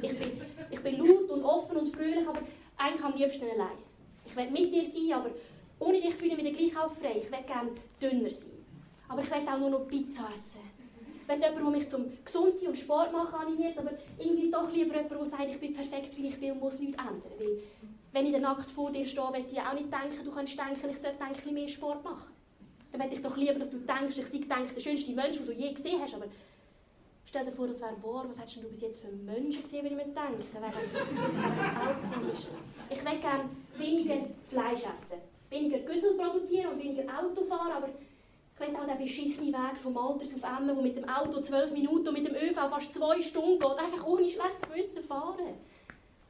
Ich bin, ich bin laut und offen und fröhlich, aber eigentlich am liebsten allein. Ich will mit dir sein, aber ohne dich fühle ich mich gleich auch frei. Ich will gerne dünner sein. Aber ich will auch nur noch Pizza essen wenn jemand, der mich zum Gesundsein und Sport machen animiert, aber irgendwie doch lieber jemand, der sagt, ich bin perfekt, wie ich bin und muss nichts ändern. Weil, wenn ich dann nackt vor dir stehe, will ich auch nicht denken, du kannst denken, ich sollte ein mehr Sport machen. Dann will ich doch lieber, dass du denkst, ich sei denke, der schönste Mensch, den du je gesehen hast, aber stell dir vor, das wäre wahr, was hättest du bis jetzt für Menschen gesehen, würde ich mir denken? Wäre auch komisch. Ich will gerne weniger Fleisch essen, weniger Güssel produzieren und weniger Auto fahren, aber ich will auch den beschissenen Weg vom Alters auf Emmen, wo mit dem Auto zwölf Minuten und mit dem ÖV fast zwei Stunden geht, einfach ohne schlechtes Wissen fahren.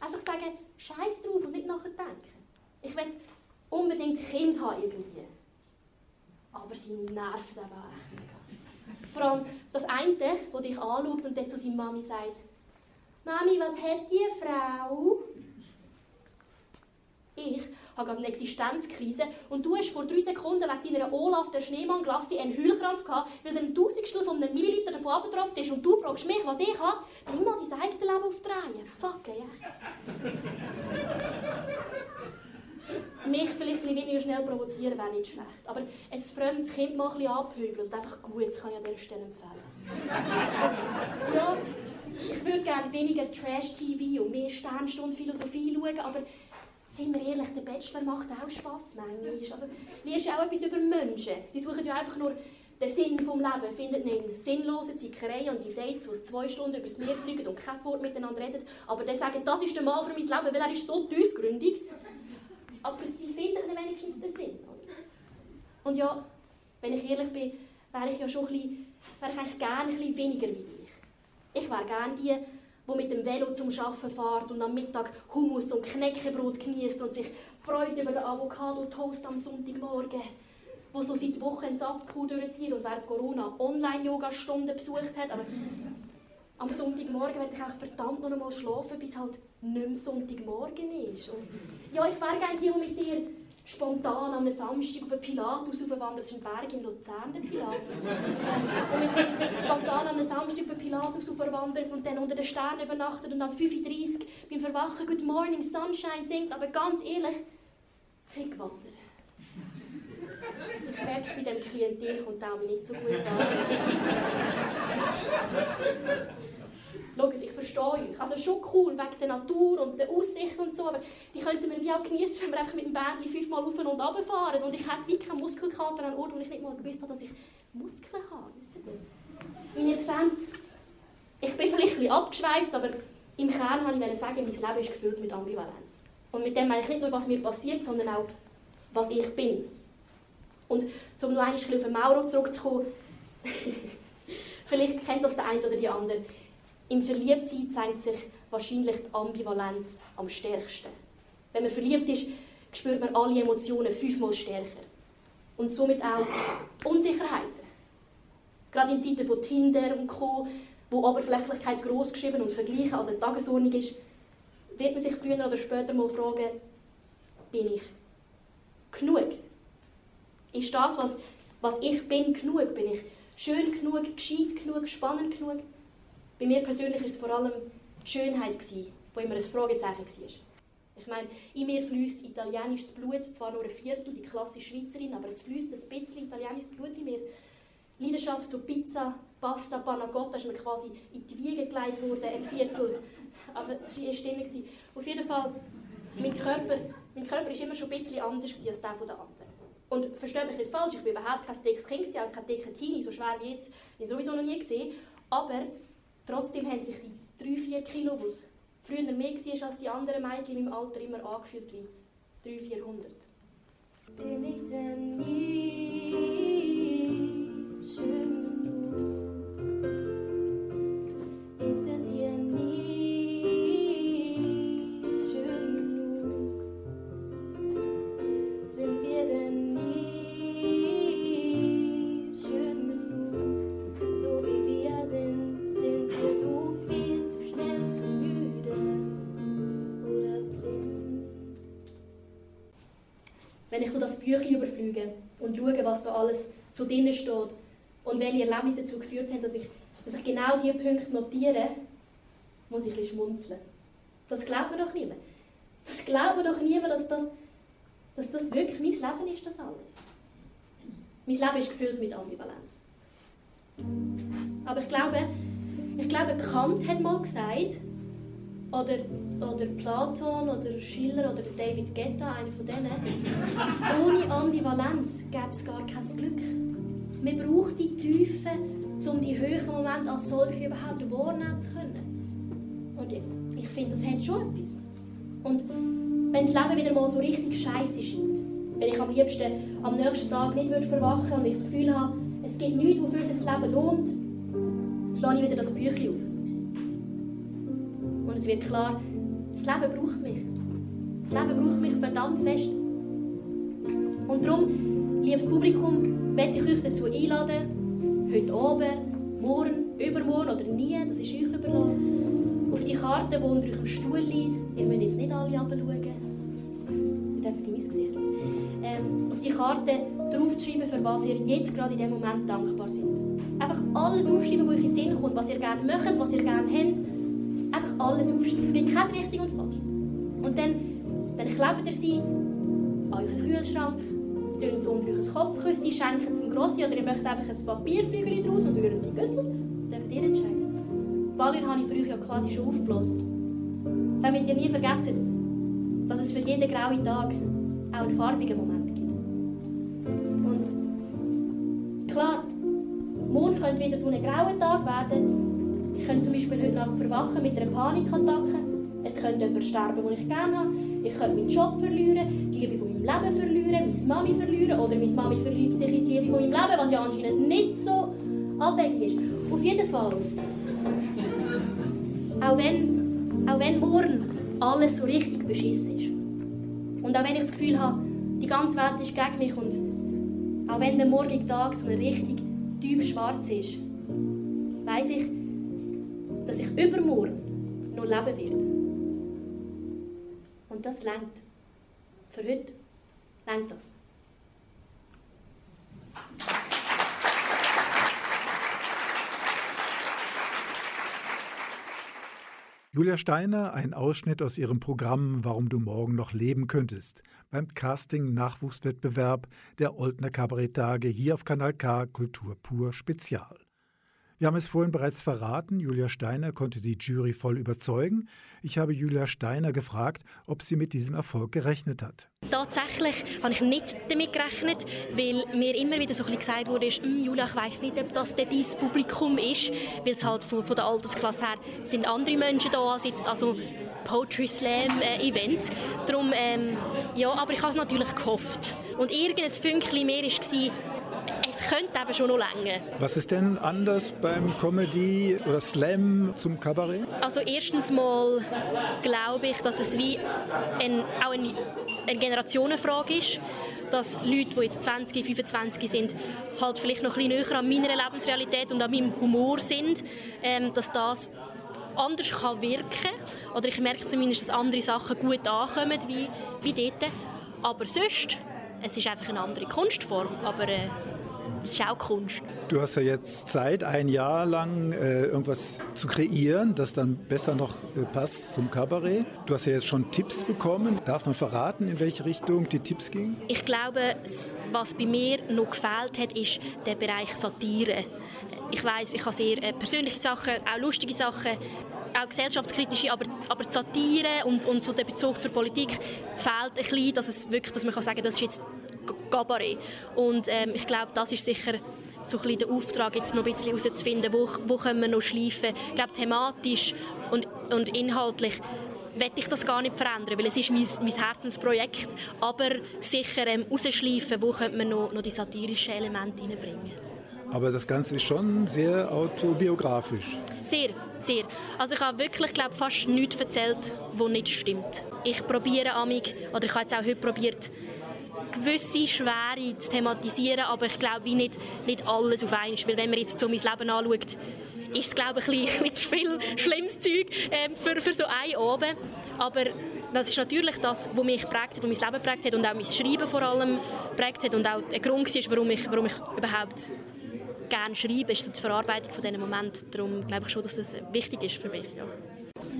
Einfach sagen, Scheiß drauf und nicht nachher denken. Ich will unbedingt Kind haben irgendwie. Aber sie nervt eben auch echt mega. Vor allem das eine, das dich anschaut und dann zu seiner Mami sagt, Mami, was hat die Frau? Ich habe gerade eine Existenzkrise und du hast vor drei Sekunden wegen deiner Olaf der Schneemann-Glasse einen Heulkrampf gehabt, weil dir ein Tausendstel von einem Milliliter davon abgetropft ist und du fragst mich, was ich habe. Bring mal dein eigenes Leben auf die Reihe. Fuck, ja. mich vielleicht ein bisschen schnell provozieren wäre nicht schlecht. Aber ein fremdes Kind mal ein bisschen abhübeln und einfach gut, das kann ich an dieser Stelle empfehlen. ja, ich würde gerne weniger Trash-TV und mehr Sternstunden Philosophie schauen, aber sind wir ehrlich, der Bachelor macht auch Spass manchmal. Also, ja auch etwas über Menschen. Die suchen ja einfach nur den Sinn des Lebens, finden nicht sinnlose Zickereien und die Dates, die zwei Stunden übers Meer fliegen und kein Wort miteinander reden, aber dann sagen, das ist der Mann für mein Leben, weil er ist so tiefgründig. Aber sie finden wenigstens den Sinn. Oder? Und ja, wenn ich ehrlich bin, wäre ich ja schon ein bisschen, wäre ich eigentlich gerne ein bisschen weniger wie ich. Ich wäre gerne die, wo mit dem Velo zum Arbeiten fährt und am Mittag Hummus und Knäckebrot genießt und sich freut über den Avocado-Toast am Sonntagmorgen, wo so seit Wochen eine Saftkur durchzieht und während Corona Online-Yoga-Stunden besucht hat. Aber am Sonntagmorgen möchte ich auch verdammt noch einmal schlafen, bis halt nicht mehr Sonntagmorgen ist. Und ja, ich wäre gerne die, die mit dir spontan am Samstag auf einen Pilatus aufwandern. Das ist ein Berg in Luzern, der Pilatus. und mit mir spontan am Samstag auf einen Pilatus aufwandert und dann unter den Sternen übernachtet und am 5.30 Uhr beim Verwachen Good Morning Sunshine singt. Aber ganz ehrlich, fick wandern. Ich merke, bei diesem Klientel kommt auch nicht so gut an. Schaut, ich verstehe euch. Also schon cool, wegen der Natur und der Aussicht und so, aber die könnten wir wie auch genießen, wenn wir einfach mit dem Bändchen fünfmal auf und runter fahren. Und ich hätte wie keinen Muskelkater an Ort, wo ich nicht mal gewusst habe, dass ich Muskeln habe. Wie ihr seht, ich bin vielleicht ein bisschen abgeschweift, aber im Kern wollte ich sagen, mein Leben ist gefüllt mit Ambivalenz. Und mit dem meine ich nicht nur, was mir passiert, sondern auch, was ich bin. Und um noch einmal auf den Mauro zurückzukommen, vielleicht kennt das der eine oder die andere. Im Verliebtsein zeigt sich wahrscheinlich die Ambivalenz am stärksten. Wenn man verliebt ist, spürt man alle Emotionen fünfmal stärker. Und somit auch Unsicherheiten. Gerade in Zeiten von Tinder und Co., wo Oberflächlichkeit groß geschrieben und Vergleichen an der Tagesordnung ist, wird man sich früher oder später mal fragen, bin ich genug? Ist das, was, was ich bin, genug? Bin ich schön genug, gescheit genug, spannend genug? Bei mir persönlich war es vor allem die Schönheit, die immer ein Fragezeichen war. Ich meine, in mir fließt italienisches Blut, zwar nur ein Viertel, die klassische Schweizerin, aber es fließt ein bisschen italienisches Blut in mir. Leidenschaft zu Pizza, Pasta, Panna Cotta ist mir quasi in die Wiege gelegt worden, ein Viertel. Aber sie war stimmig. Auf jeden Fall, mein Körper, mein Körper immer schon ein bisschen anders als der der anderen. Und versteht mich nicht falsch, ich bin überhaupt kein dickes Kind, auch kein dicker Teenie, so schwer wie jetzt, ich sowieso noch nie gesehen. Aber Trotzdem haben sich die 3-4 Kilo, die früher mehr war als die anderen Mädchen in meinem Alter, immer angefühlt wie 300, 400. Bin ich denn nie schön genug? Ist es hier nie so das Büchlein überflüge und schaue, was da alles so drin steht und welche Erlebnisse dazu geführt haben, dass ich, dass ich genau diese Punkte notiere, muss ich ein schmunzeln. Das glaubt mir doch niemand. Das glaubt mir doch niemand, dass das, dass das wirklich mein Leben ist, das alles. Mein Leben ist gefüllt mit Ambivalenz. Aber ich glaube, ich glaube, Kant hat mal gesagt, oder, oder Platon oder Schiller oder David Guetta, einer von denen. Ohne Ambivalenz gäbe es gar kein Glück. Man braucht die Tiefe, um die höheren Momente als solche überhaupt wahrnehmen zu können. Und ich, finde, das hat schon etwas. Und wenn das Leben wieder mal so richtig scheiße scheint, wenn ich am liebsten am nächsten Tag nicht würde verwachen und ich das Gefühl habe, es gibt nichts, wofür sich das Leben lohnt, schlage ich wieder das Büchlein auf und es wird klar, das Leben braucht mich. Das Leben braucht mich verdammt fest. Und darum, liebes Publikum, möchte ich euch dazu einladen, heute Abend, morgen, übermorgen oder nie, das ist euch überlassen, auf die Karte die unter eurem Stuhl liegt, ihr müsst jetzt nicht alle runterschauen. Ihr dürft in mein Gesicht. Ähm, auf die Karte draufzuschreiben, für was ihr jetzt gerade in diesem Moment dankbar seid. Einfach alles aufschreiben, was euch in den Sinn kommt, was ihr gerne möchtet, was ihr gerne habt. Alles aufschreiben. Es gibt kein richtig und falsch. Und dann, dann klebt ihr sie an euren Kühlschrank, tun es unter euer Kopfkissen, schenken es dem Grossi oder ihr möchtet einfach ein Papierflügel draus und rühren sie Güssel. Das dürft ihr entscheiden. Die habe ich für euch ja quasi schon aufgeblasen. Damit ihr nie vergesst, dass es für jeden grauen Tag auch einen farbigen Moment gibt. Und klar, morgen könnte wieder so ein grauer Tag werden. Ich könnte zum Beispiel heute Nacht verwachen mit einer Panikattacke. Es könnte jemand sterben, den ich gerne habe. Ich könnte meinen Job verlieren, die Liebe von meinem Leben verlieren, meine Mami verlieren oder meine Mami verliebt sich in die Liebe von meinem Leben, was ja anscheinend nicht so abwegig ist. Auf jeden Fall. Auch wenn, auch wenn morgen alles so richtig beschissen ist. Und auch wenn ich das Gefühl habe, die ganze Welt ist gegen mich und auch wenn der morgige Tag so richtig tief schwarz ist, weiß ich, übermorgen noch leben werde. Und das lenkt. Für heute lenkt das. Julia Steiner, ein Ausschnitt aus ihrem Programm Warum du morgen noch leben könntest beim Casting-Nachwuchswettbewerb der Oldner Kabaretttage hier auf Kanal K Kultur pur Spezial. Wir haben es vorhin bereits verraten, Julia Steiner konnte die Jury voll überzeugen. Ich habe Julia Steiner gefragt, ob sie mit diesem Erfolg gerechnet hat. Tatsächlich habe ich nicht damit gerechnet, weil mir immer wieder so ein bisschen gesagt wurde, hm, Julia, ich weiß nicht, ob das dein Publikum ist, weil es halt von, von der Altersklasse her sind andere Menschen da als also Poetry Slam äh, Event. Darum, ähm, ja, aber ich habe es natürlich gehofft. Und irgendein Fünkchen mehr war, es könnte eben schon noch länger. Was ist denn anders beim Comedy oder Slam zum Kabarett? Also erstens mal glaube ich, dass es wie ein, auch eine, eine Generationenfrage ist, dass Leute, die jetzt 20, 25 sind, halt vielleicht noch ein bisschen näher an meiner Lebensrealität und an meinem Humor sind, ähm, dass das anders kann wirken oder ich merke zumindest, dass andere Sachen gut ankommen wie, wie dort. Aber sonst, es ist einfach eine andere Kunstform, aber äh, es ist auch Kunst. Du hast ja jetzt Zeit, ein Jahr lang äh, irgendwas zu kreieren, das dann besser noch äh, passt zum Kabarett. Du hast ja jetzt schon Tipps bekommen. Darf man verraten, in welche Richtung die Tipps gingen? Ich glaube, was bei mir noch gefehlt hat, ist der Bereich Satire. Ich weiß, ich habe sehr äh, persönliche Sachen, auch lustige Sachen, auch gesellschaftskritische, aber, aber die Satire und, und so der Bezug zur Politik fehlt ein bisschen, dass, es wirklich, dass man kann sagen kann, das ist jetzt Kabarett. Und ähm, ich glaube, das ist sicher so ein der Auftrag, jetzt noch ein bisschen herauszufinden, wo, wo können wir noch schleifen. Ich glaube, thematisch und, und inhaltlich werde ich das gar nicht verändern, weil es ist mein, mein Herzensprojekt. Aber sicher ähm, rausschleifen, wo könnte man noch, noch die satirischen Elemente reinbringen. Aber das Ganze ist schon sehr autobiografisch. Sehr, sehr. Also ich habe wirklich, glaube fast nichts erzählt, was nicht stimmt. Ich probiere amig, oder ich habe jetzt auch heute probiert, gewisse Schwere zu thematisieren, aber ich glaube, wie nicht, nicht alles auf einmal. Weil wenn man jetzt so mein Leben anschaut, ist es, glaube ich, ein bisschen zu viel schlimmes Zeug äh, für, für so einen Abend. Aber das ist natürlich das, was mich prägt hat, was mein Leben prägt hat und auch mein Schreiben vor allem prägt hat und auch ein Grund war, warum ich, warum ich überhaupt gerne schreibe, ist die Verarbeitung von diesen Momenten. Darum glaube ich schon, dass das wichtig ist für mich. Ja.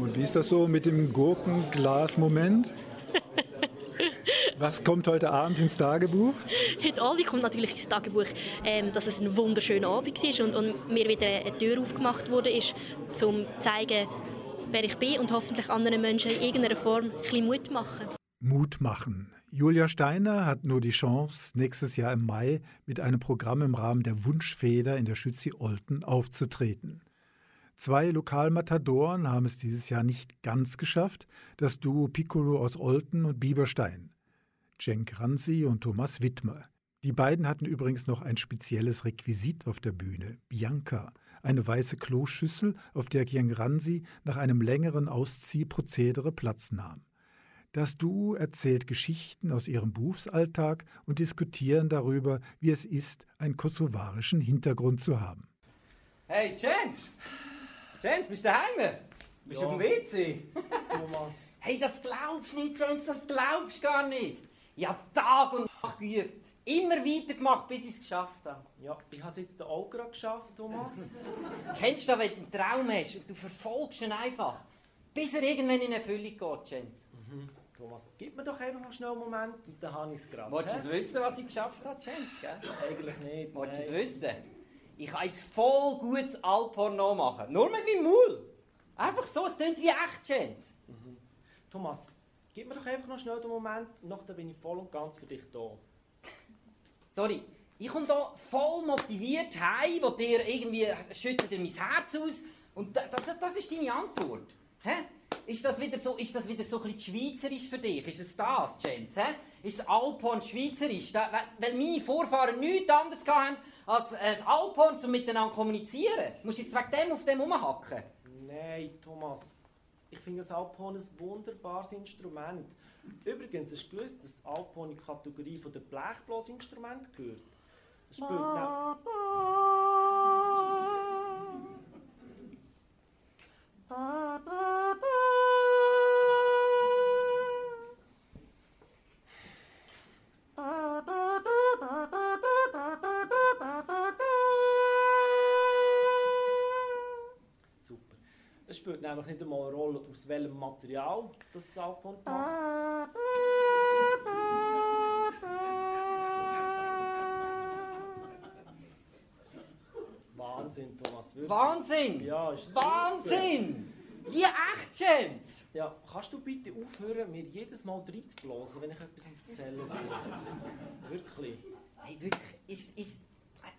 Und wie ist das so mit dem Gurkenglas-Moment? Was kommt heute Abend ins Tagebuch? Heute Abend kommt natürlich ins Tagebuch, ähm, dass es ein wunderschöner Abend war und, und mir wieder eine Tür aufgemacht wurde, ist, um zu zeigen, wer ich bin und hoffentlich anderen Menschen in irgendeiner Form ein bisschen Mut machen. Mut machen. Julia Steiner hat nur die Chance, nächstes Jahr im Mai mit einem Programm im Rahmen der Wunschfeder in der Schützi Olten aufzutreten. Zwei Lokalmatadoren haben es dieses Jahr nicht ganz geschafft, das Duo Piccolo aus Olten und Bieberstein. Cenk Ransi und Thomas Wittmer. Die beiden hatten übrigens noch ein spezielles Requisit auf der Bühne, Bianca, eine weiße Kloschüssel, auf der Ransi nach einem längeren Ausziehprozedere Platz nahm. Das Duo erzählt Geschichten aus ihrem Berufsalltag und diskutieren darüber, wie es ist, einen kosovarischen Hintergrund zu haben. Hey, Jens! Jens, bist du daheim? Bist du auf dem WC? Thomas. Hey, das glaubst du nicht, Jens, das glaubst du gar nicht. Ja, Tag und Nacht geübt. Immer weitergemacht, bis ich es geschafft habe. Ja, ich habe es jetzt auch gerade geschafft, Thomas. Kennst du das, wenn du einen Traum hast und du verfolgst ihn einfach, bis er irgendwann in Erfüllung geht, Jens? Thomas, gib mir doch einfach noch schnell einen Moment und dann habe ich es gerade. Willst du es wissen, was ich geschafft habe, Jens? Gell? Eigentlich nicht. Willst du es wissen? Ich kann jetzt voll gutes Alporno machen. Nur mit meinem Maul. Einfach so, es klingt wie echt, Jens. Thomas, gib mir doch einfach noch schnell den Moment nachher bin ich voll und ganz für dich da. Sorry, ich komme hier voll motiviert heim, wo dir irgendwie schüttet dir mein Herz aus. Und da- das, das ist deine Antwort. Hä? Ist das wieder so, ist das wieder so ein bisschen schweizerisch für dich? Ist es das, Jens? Hä? Ist das Alphorn schweizerisch? Da, weil meine Vorfahren nichts anderes hatten als ein Alphorn, um miteinander zu kommunizieren. Musst du jetzt wegen dem auf dem rumhacken? Nein, Thomas. Ich finde das Alphorn ein wunderbares Instrument. Übrigens, hast du gewusst, dass das Alphorn in die Kategorie der Blechblasinstrumente gehört? Es spielt nämlich nicht einmal eine Rolle, aus welchem Material das Alphorn macht. Wahnsinn, Thomas. Wirklich. Wahnsinn! Ja, ist super. Wahnsinn! Wie echt, Jens! Ja, kannst du bitte aufhören, mir jedes Mal reinzublasen, wenn ich etwas erzählen will? Wirklich. Hey, wirklich, ist, ist,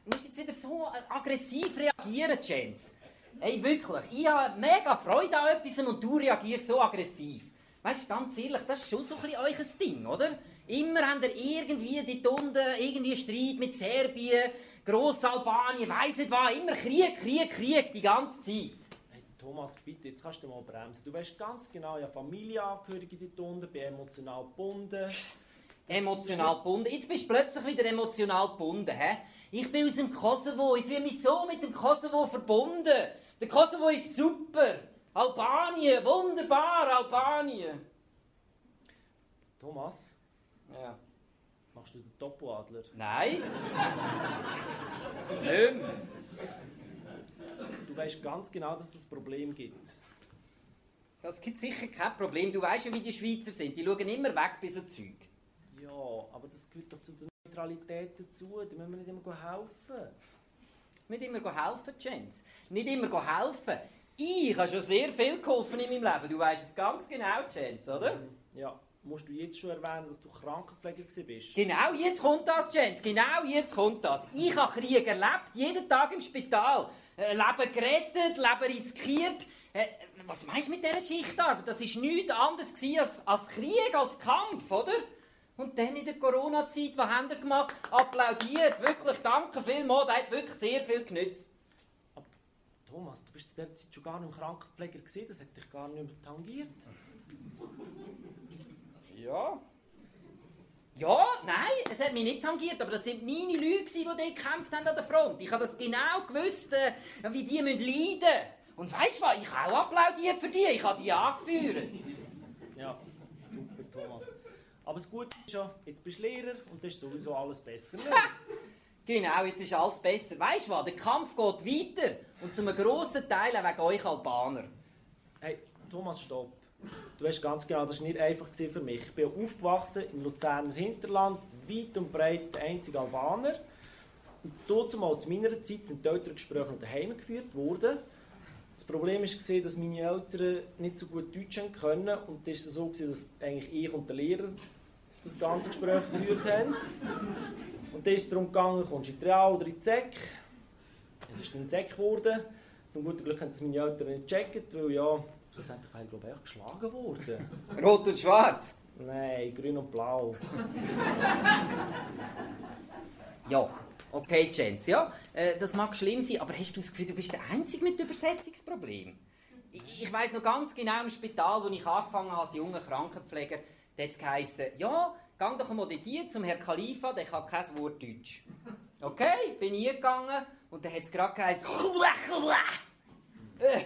du musst jetzt wieder so aggressiv reagieren, Jens. Hey, wirklich, ich habe mega Freude an etwas und du reagierst so aggressiv. Weißt du, ganz ehrlich, das ist schon so ein bisschen euch Ding, oder? Immer habt ihr irgendwie dort unten irgendwie Streit mit Serbien, Grossalbanien, weiss nicht was, immer Krieg, Krieg, Krieg, die ganze Zeit. Hey, Thomas, bitte, jetzt kannst du mal bremsen. Du weißt ganz genau, habe Familienangehörige dort unten, bin emotional gebunden. Emotional gebunden. Jetzt bist du plötzlich wieder emotional gebunden, hä? Ich bin aus dem Kosovo, ich fühle mich so mit dem Kosovo verbunden. Der Kosovo ist super. Albanien, wunderbar, Albanien. Thomas, Ja. machst du den Topoadler? Nein. Nicht mehr. Du weißt ganz genau, dass es das Problem gibt. Das gibt sicher kein Problem. Du weißt ja, wie die Schweizer sind. Die schauen immer weg bei so Zeug. Ja, aber das gehört doch zu der Neutralität dazu. Da müssen wir nicht immer helfen. Nicht immer helfen, Jens. Nicht immer helfen. Ich habe schon sehr viel geholfen in meinem Leben. Du weißt es ganz genau, Jens, oder? Ja, musst du jetzt schon erwähnen, dass du Krankenpfleger bist? Genau jetzt kommt das, Jens. Genau jetzt kommt das. Ich habe Krieg erlebt, jeden Tag im Spital. Äh, Leben gerettet, Leben riskiert. Äh, was meinst du mit dieser Schichtarbeit? Das war nichts anderes als Krieg, als Kampf, oder? Und dann in der Corona-Zeit, was haben wir gemacht? Applaudiert, wirklich, danke vielmals, das hat wirklich sehr viel genützt. Thomas, du bist zu dieser Zeit schon gar nicht im Krankenpfleger gesehen, das hat dich gar nicht mehr tangiert. Ja. Ja, nein, es hat mich nicht tangiert, aber das sind meine Leute, gewesen, die dort gekämpft haben an der Front. Ich habe das genau gewusst, äh, wie die leiden müssen. Und weißt du was, ich habe auch applaudiert für die, ich habe die angeführt. Ja. Aber das Gute ist ja, jetzt bist du Lehrer und das ist sowieso alles besser. Genau, jetzt ist alles besser. Weißt du was, der Kampf geht weiter. Und zum grossen Teil auch wegen euch Albaner. Hey, Thomas, stopp. Du weißt ganz genau, das war nicht einfach für mich. Ich bin aufgewachsen im Luzerner Hinterland, weit und breit der einzige Albaner. Und dort zu meiner Zeit sind die Elterngespräche noch daheim geführt worden. Das Problem war, dass meine Eltern nicht so gut Deutsch können. Und das war so, dass eigentlich ich und der Lehrer das ganze Gespräch geführt haben. Und dann ist es darum gegangen, kommst du in die Real oder in die Sek. Es ist dann Sek geworden. Zum guten Glück haben das meine Eltern nicht gecheckt, weil ja, schlussendlich wäre ich glaube ich auch geschlagen worden. Rot und schwarz. Nein, grün und blau. Ja, okay, Jens, ja, äh, das mag schlimm sein, aber hast du das Gefühl, du bist der Einzige mit Übersetzungsproblemen? Ich, ich weiß noch ganz genau im Spital, wo ich angefangen habe als junger Krankenpfleger, da hat es geheißen, ja, geh doch mal dort zum Herrn Khalifa, der kann kein Wort Deutsch. Okay, bin ich gegangen und dann hat es gerade geheißen, äh,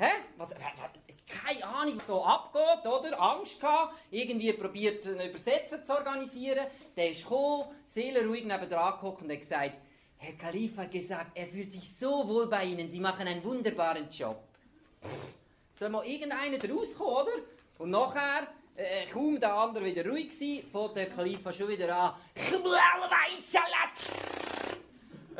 Hä? Was, wa- wa- keine Ahnung, was hier abgeht, oder? Angst gehabt, irgendwie probiert, einen Übersetzer zu organisieren. Der ist gekommen, seelenruhig nebenan gehockt und hat gesagt, Herr Khalifa hat gesagt, er fühlt sich so wohl bei Ihnen, Sie machen einen wunderbaren Job. Soll mal irgendeiner rauskommen, oder? Und nachher, äh, kaum der andere wieder ruhig war, fängt der Khalifa schon wieder an.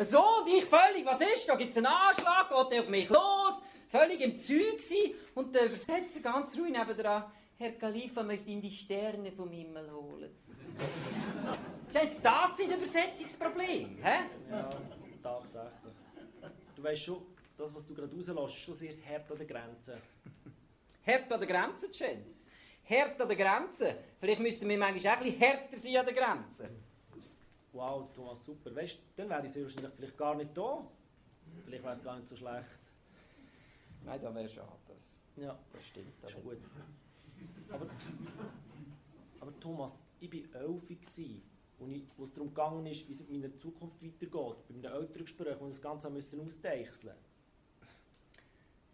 So, und ich völlig, was ist? Da gibt es einen Anschlag, geht der auf mich los, völlig im Zeug und der Übersetzer ganz ruhig nebenan. Herr Khalifa möchte ihn die Sterne vom Himmel holen. Jetzt, das sind Übersetzungsprobleme, hä? Ja, tatsächlich. Du weißt schon, das, was du gerade rauslässt, ist schon sehr hart an der Grenze. Hart an der Grenze, Chance. Hart an der Grenze. Vielleicht müssten wir manchmal auch ein bisschen härter sein an der Grenze. Wow, Thomas, super. Weißt dann wäre ich sehr wahrscheinlich vielleicht gar nicht da. Vielleicht wäre es gar nicht so schlecht. Nein, das wäre schade. Das, Ja, das stimmt. das ist gut. Aber, aber Thomas, ich war elf, und ich, wo es darum gegangen ist, wie es in meiner Zukunft weitergeht. Bei einem Elterngespräch, wo wir das Ganze müssen ausdeichseln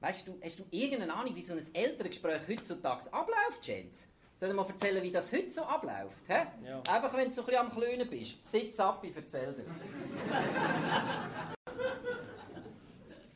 Weißt du, hast du irgendeine Ahnung, wie so ein Elterngespräch heutzutage abläuft, Chance? Soll ich mal erzählen, wie das heute so abläuft? Hä? Ja. Einfach, wenn du so ein bisschen am Klönen bist. Sitz ab, ich erzähl dir's.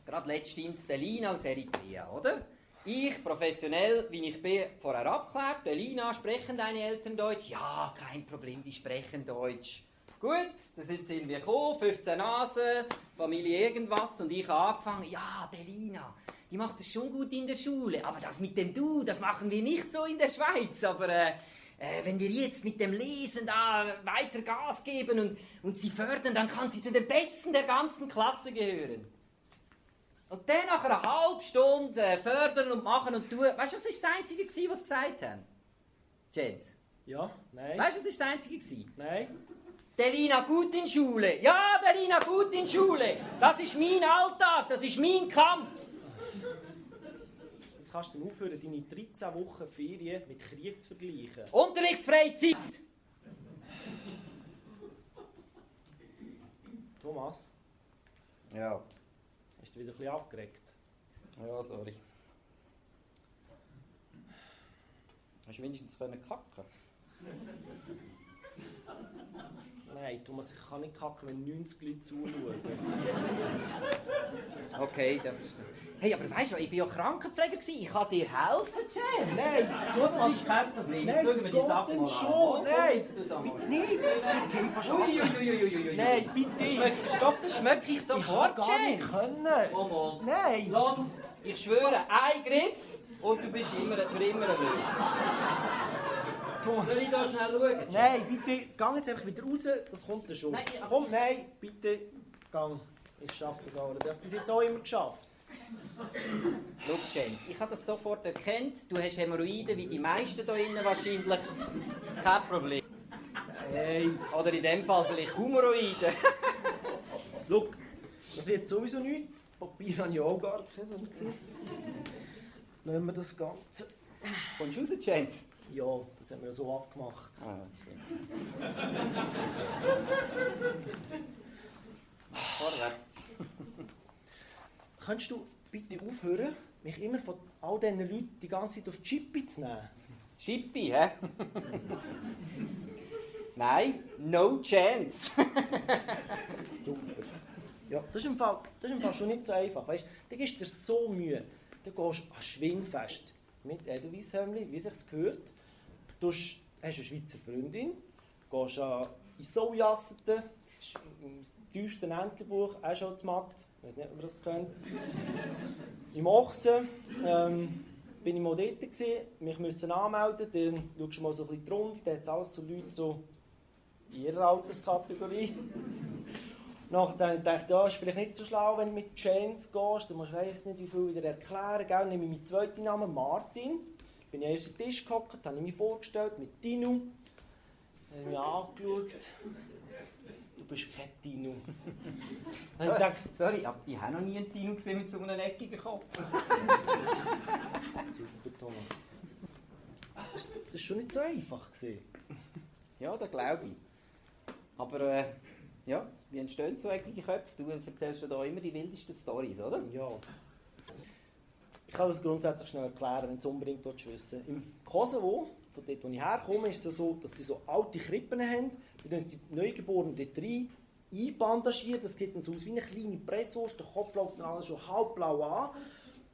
Gerade letztens der Lina aus Eritrea, oder? Ich, professionell, wie ich bin, vorher abgeklärt. Der Lina, sprechen deine Eltern Deutsch? Ja, kein Problem, die sprechen Deutsch. Gut, dann sind sie irgendwie gekommen, 15 Nasen, Familie irgendwas und ich habe angefangen, ja, der Lina, die macht es schon gut in der Schule, aber das mit dem Du, das machen wir nicht so in der Schweiz, aber äh, äh, wenn wir jetzt mit dem Lesen da weiter Gas geben und, und sie fördern, dann kann sie zu den Besten der ganzen Klasse gehören. Und dann nach einer halben Stunde äh, fördern und machen und tun. Weißt du, was ist das Einzige, gewesen, was sie gesagt haben? Jens. Ja, nein. Weißt du, was ist das Einzige? Gewesen? Nein. Der Lina gut in Schule. Ja, der Lina gut in Schule. Das ist mein Alltag, das ist mein Kampf. Jetzt kannst du dann aufhören, deine 13 Wochen Ferien mit Krieg zu vergleichen. Unterrichtsfreizeit. Thomas, Ja. hast du wieder ein bisschen abgeregt? Ja, sorry. Hast du wenigstens können kacken Nein, Thomas, ich kann nicht kacken, wenn 90 Leute zuschauen. Okay, das verstehe ich. Hey, aber weißt du, ich war ja Krankenpfleger. gewesen. Ich kann dir helfen, Jen. Nein, Das ist kein Problem. Nein, Jetzt das schauen wir geht die Sache denn schon. Nein. Nein, ich gehe fast. Uiuiuiuiui. Nein, bitte. Schmeckt, stopp, das schmecke ich Ich sofort, kann gar nicht können. Komm mal. Nein. Los, ich schwöre, ein Griff und du bist immer, für immer nervös. Soll ich da schnell schauen? Nein, bitte, geh jetzt einfach wieder raus, das kommt dann schon. Nein, aber- Komm, nein, bitte, gang. Ich schaffe das auch. Du hast bis jetzt auch immer geschafft. Schau, James, ich habe das sofort erkannt. Du hast Hämorrhoiden, wie die meisten hier innen wahrscheinlich. Kein Problem. Hey, Oder in dem Fall vielleicht Humoroiden. schau, das wird sowieso nichts. Papier habe ich auch gar kein, so gesehen. Nehmen wir das Ganze. Kommst du raus, James? Ja, das haben wir so abgemacht. Ah, okay. Vorwärts. Könntest du bitte aufhören, mich immer von all diesen Leuten die ganze Zeit auf die Chippe zu nehmen? Schippi, hä? Nein, no chance. Super. Ja, das ist im Fall, das ist im Fall schon nicht so einfach. Weißt, du gibst dir so Mühe. Du gehst an Schwingfest mit Edelweisshömli, wie sich's gehört. Du hast eine Schweizer Freundin, gehst an in Sojasseten, im tiefsten Entlebuch, auch schon zu Matt. Ich weiß nicht, ob ihr das kennt. Im Ochsen ähm, bin ich mal dort, gewesen, mich müssen anmelden, dann schaust du mal so ein bisschen die da hat es alles so Leute so in ihrer Alterskategorie. Nachher habe ich ja, ist vielleicht nicht so schlau, wenn du mit Chains gehst. Du musst weiss nicht, wie viel wieder erklären. Gell? Nehme ich meinen zweiten Namen, Martin. Bin ich erst den Tisch gehockt, habe ich mich vorgestellt mit Dino. Dann habe ich mich angeschaut. Du bist kein Dino. Ich gedacht, Sorry, aber ich habe noch nie einen Dino gesehen mit so einem eckigen Kopf. super Thomas. Das das war schon nicht so einfach. Gewesen. Ja, das glaube ich. Aber äh, ja, wie entstehen so eckige Köpfe? Du erzählst ja da immer die wildesten Stories, oder? Ja. Ich kann das grundsätzlich schnell erklären, wenn es unbedingt wissen Im Kosovo, von dort, wo ich herkomme, ist es so, dass sie so alte Krippen haben. Da tun sie die Neugeborenen dort rein, einbandagieren. Das sieht dann so aus wie eine kleine Presswurst. Der Kopf läuft dann alles schon halbblau an.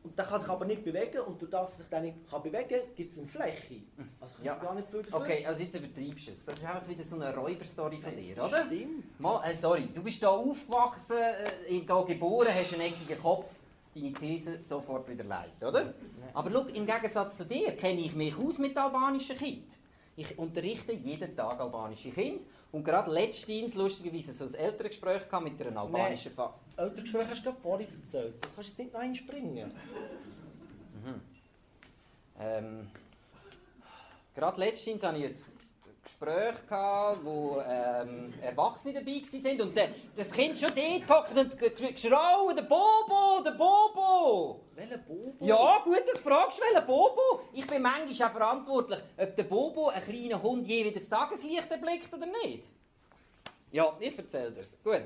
Und der kann sich aber nicht bewegen. Und durch das er sich dann nicht kann bewegen kann, gibt es eine Fläche. Also kann Ja. ich gar nicht viel dafür. Okay, also jetzt übertreibst du es. Das ist einfach wieder so eine Räuberstory von dir, oder? Stimmt. Mal, äh, sorry, du bist hier aufgewachsen, äh, hier geboren, hast einen eckigen Kopf. Deine These sofort wieder leid, oder? Aber schau, im Gegensatz zu dir kenne ich mich aus mit albanischen Kindern. Ich unterrichte jeden Tag albanische Kinder. Und gerade letztens, lustigerweise, so ein Elterngespräch mit einer albanischen Fa Elterngespräch hast du gerade vorhin erzählt. Das kannst du jetzt nicht noch einspringen. Ähm, gerade letztens hatte ich ein Gespräch, gehabt, wo ähm, Erwachsene dabei waren und der, das Kind schon dort gehockt und geschrauen, der Bobo, der Bobo! Welcher Bobo? Ja, gut, das fragst du, welcher Bobo? Ich bin manchmal auch verantwortlich, ob der Bobo, ein kleiner Hund, je wieder das Tageslicht erblickt oder nicht. Ja, ich erzähle dir's. Gut.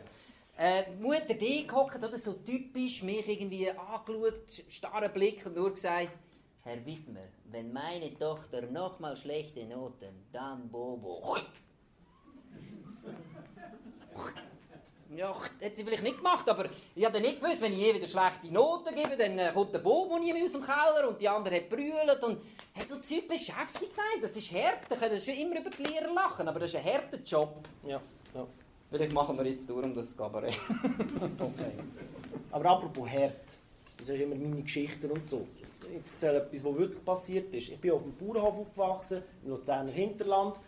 Äh, die Mutter die gehockt, oder so typisch, mich irgendwie angeschaut, starren Blick und nur gesagt, Herr Wittmer, wenn meine Tochter nochmal schlechte Noten, dann Bobo. Ja, hat sie vielleicht nicht gemacht, aber ich habe nicht gewusst, wenn ich je wieder schlechte Noten gebe, dann äh, kommt der Bobo nie mehr aus dem Keller und die andere hat brüllt und hey, so Zeug beschäftigt einen. Das ist hart. Da können schon immer über die Lehrer lachen, aber das ist ein harter Job. Ja, ja. Vielleicht machen wir jetzt durch um das Kabarett. Okay. Aber apropos Herd, das ist immer meine Geschichten und so. Ich erzähle etwas, was wirklich passiert ist. Ich bin auf dem Bauernhof aufgewachsen, im Luzerner Hinterland,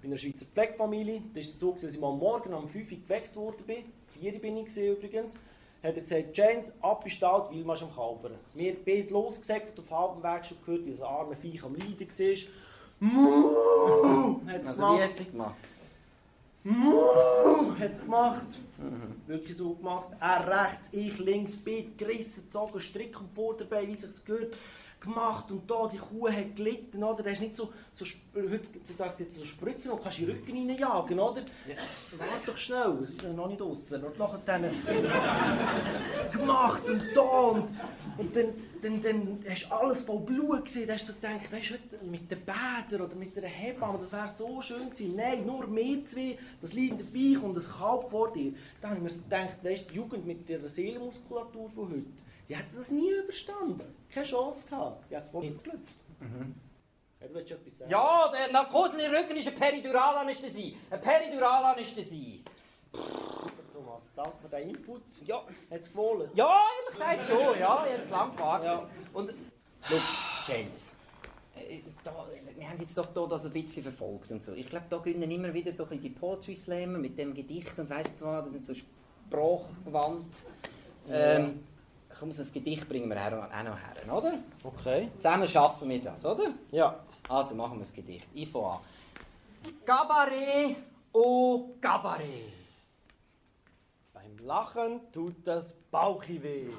bei einer Schweizer Pflegefamilie. Da ist es so, dass ich am Morgen um 5 Uhr geweckt worden bin. 4 Uhr bin ich übrigens. Hat er gesagt, James, ab ist alt, weil man am Kalbern. Wir beide losgesegelt, auf halbem Weg schon gehört, wie ein arme Viech am Leiden war. Muh! Hat's Also gemacht. wie hat sie gemacht? Muh, hat es gemacht. Wirklich so gemacht. Er rechts, ich links, beide gerissen, gezogen, Strick um Vorderbein, wie sich gehört. Gemacht und da, die Kuh hat gelitten, oder? Da ist nicht so, so heutzutage gibt es so Spritzen und kannst in den Rücken reinjagen, oder? Warte doch schnell, es ist ja noch nicht draussen. Und nachher dann gemacht und da und, und dann, dann, dann hast du alles voll Blut gesehen. Da hast du so gedacht, weißt du, heute mit den Bädern oder mit einer Hebamme, das wäre so schön gewesen. Nein, nur mehr zwei, das leidende Viech und das Kalb vor dir. Da habe ich mir so gedacht, weißt die Jugend mit der Seelenmuskulatur von heute, die hätte das nie überstanden. Keine Chance gehabt. Die hat es voll geklüpft. Ja, du willst etwas sagen? Ja, der Narkose in den Rücken ist eine Periduralanästhesie. Eine Periduralanästhesie. Thomas, danke für deinen Input. Ja. Hat es gewohnt? Ja, ehrlich gesagt schon. Ja, jetzt lang gewartet. Ja. Und, schau, Jens, äh, da, wir haben jetzt doch hier das ein bisschen verfolgt und so. Ich glaube, da gönnen immer wieder so ein bisschen die Poetry Slammer mit dem Gedicht und weißt du was, das sind so sprachgewandt. Ähm, komm, so ein Gedicht bringen wir auch noch auch noch her, oder? Okay. Zusammen schaffen wir das, oder? Ja. Also machen wir das Gedicht. Ich fange an. Cabaret, oh Cabaret. Lachen tut das Bauchi weh.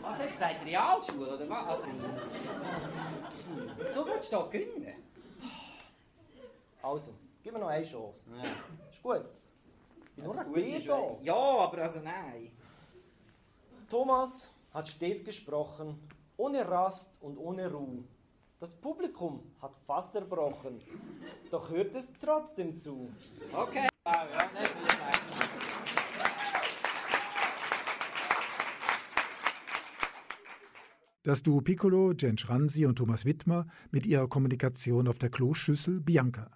Was hast du gesagt? Realschule oder was? Also, so willst du da gewinnen? Also, gib mir noch eine Chance. Ja. Ist gut. Ich bin nur noch dir da. Ja, aber also nein. Thomas hat stets gesprochen, ohne Rast und ohne Ruhe. Das Publikum hat fast erbrochen, doch hört es trotzdem zu. Okay. Ja, ja, nicht mehr schlecht. Das Duo Piccolo, Jen Schranzi und Thomas Wittmer mit ihrer Kommunikation auf der Kloschüssel Bianca.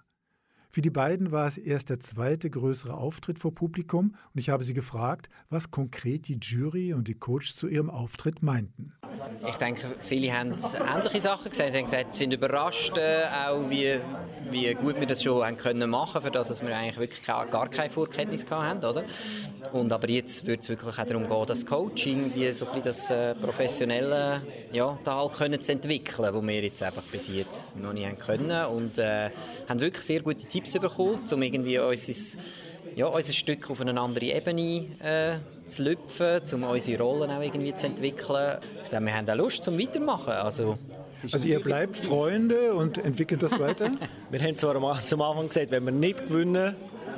Für die beiden war es erst der zweite größere Auftritt vor Publikum und ich habe sie gefragt, was konkret die Jury und die Coach zu ihrem Auftritt meinten. Ich denke, viele haben ähnliche Sachen gesehen. Sie haben gesagt, sie sind überrascht, äh, auch wie, wie gut wir das schon haben können machen, für das, dass wir eigentlich wirklich gar keine Vorkenntnis hatten, oder? Und aber jetzt wird es wirklich auch darum gehen, das Coaching, die so ein das äh, professionelle ja, Teil können zu entwickeln, wo wir jetzt einfach bis jetzt noch nicht haben können und äh, haben wirklich sehr gute Tipps bekommen, um irgendwie unser ja, unser Stück auf eine andere Ebene äh, zu lüpfen, um unsere Rollen auch irgendwie zu entwickeln. Ich glaube, wir haben auch Lust zum Weitermachen. Also, Also ihr bleibt Freunde und entwickelt das weiter? Wir haben zwar am- zum Anfang gesagt, wenn wir nicht gewinnen,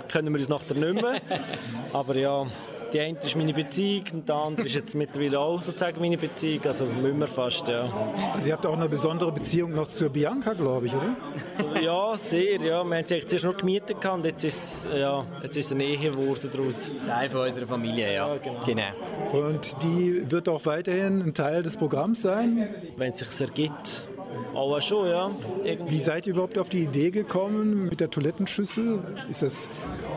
können wir es nachher nicht mehr. Aber ja, die eine ist meine Beziehung und die andere ist jetzt mittlerweile auch sozusagen meine Beziehung. Also müssen wir fast, ja. Sie habt auch eine besondere Beziehung noch zur Bianca, glaube ich, oder? ja, sehr, ja. Wir haben sie zuerst nur gemietet und jetzt ist, ja, jetzt ist eine Ehe geworden daraus. Teil von unserer Familie, ja. ja genau. genau. Und die wird auch weiterhin ein Teil des Programms sein? Wenn es sich ergibt. Aber schon, ja. Irgendwie. Wie seid ihr überhaupt auf die Idee gekommen mit der Toilettenschüssel? Ist das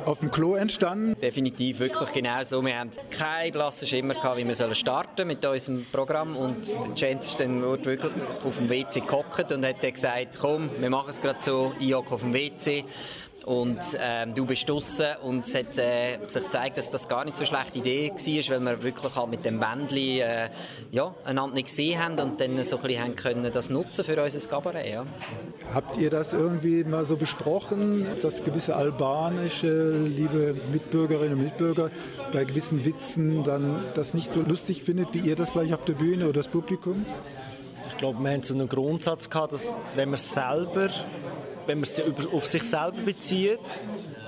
auf dem Klo entstanden? Definitiv, wirklich genau so. Wir haben keinen blassen Schimmer gehabt, wie wir starten mit unserem Programm und der Chance ist dann wirklich auf dem WC gehockt und hat dann gesagt, komm, wir machen es gerade so, ich auf dem WC und ähm, du bist draußen und es hat äh, sich gezeigt, dass das gar nicht so eine schlechte Idee war, weil wir wirklich halt mit dem Bändchen äh, ja, einander nicht gesehen haben und dann so ein bisschen haben können das nutzen für unser Kabarett. Ja. Habt ihr das irgendwie mal so besprochen, dass gewisse albanische, liebe Mitbürgerinnen und Mitbürger bei gewissen Witzen dann das nicht so lustig findet, wie ihr das vielleicht auf der Bühne oder das Publikum? Ich glaube, wir haben so einen Grundsatz gehabt, dass wenn man selber wenn man es auf sich selber bezieht,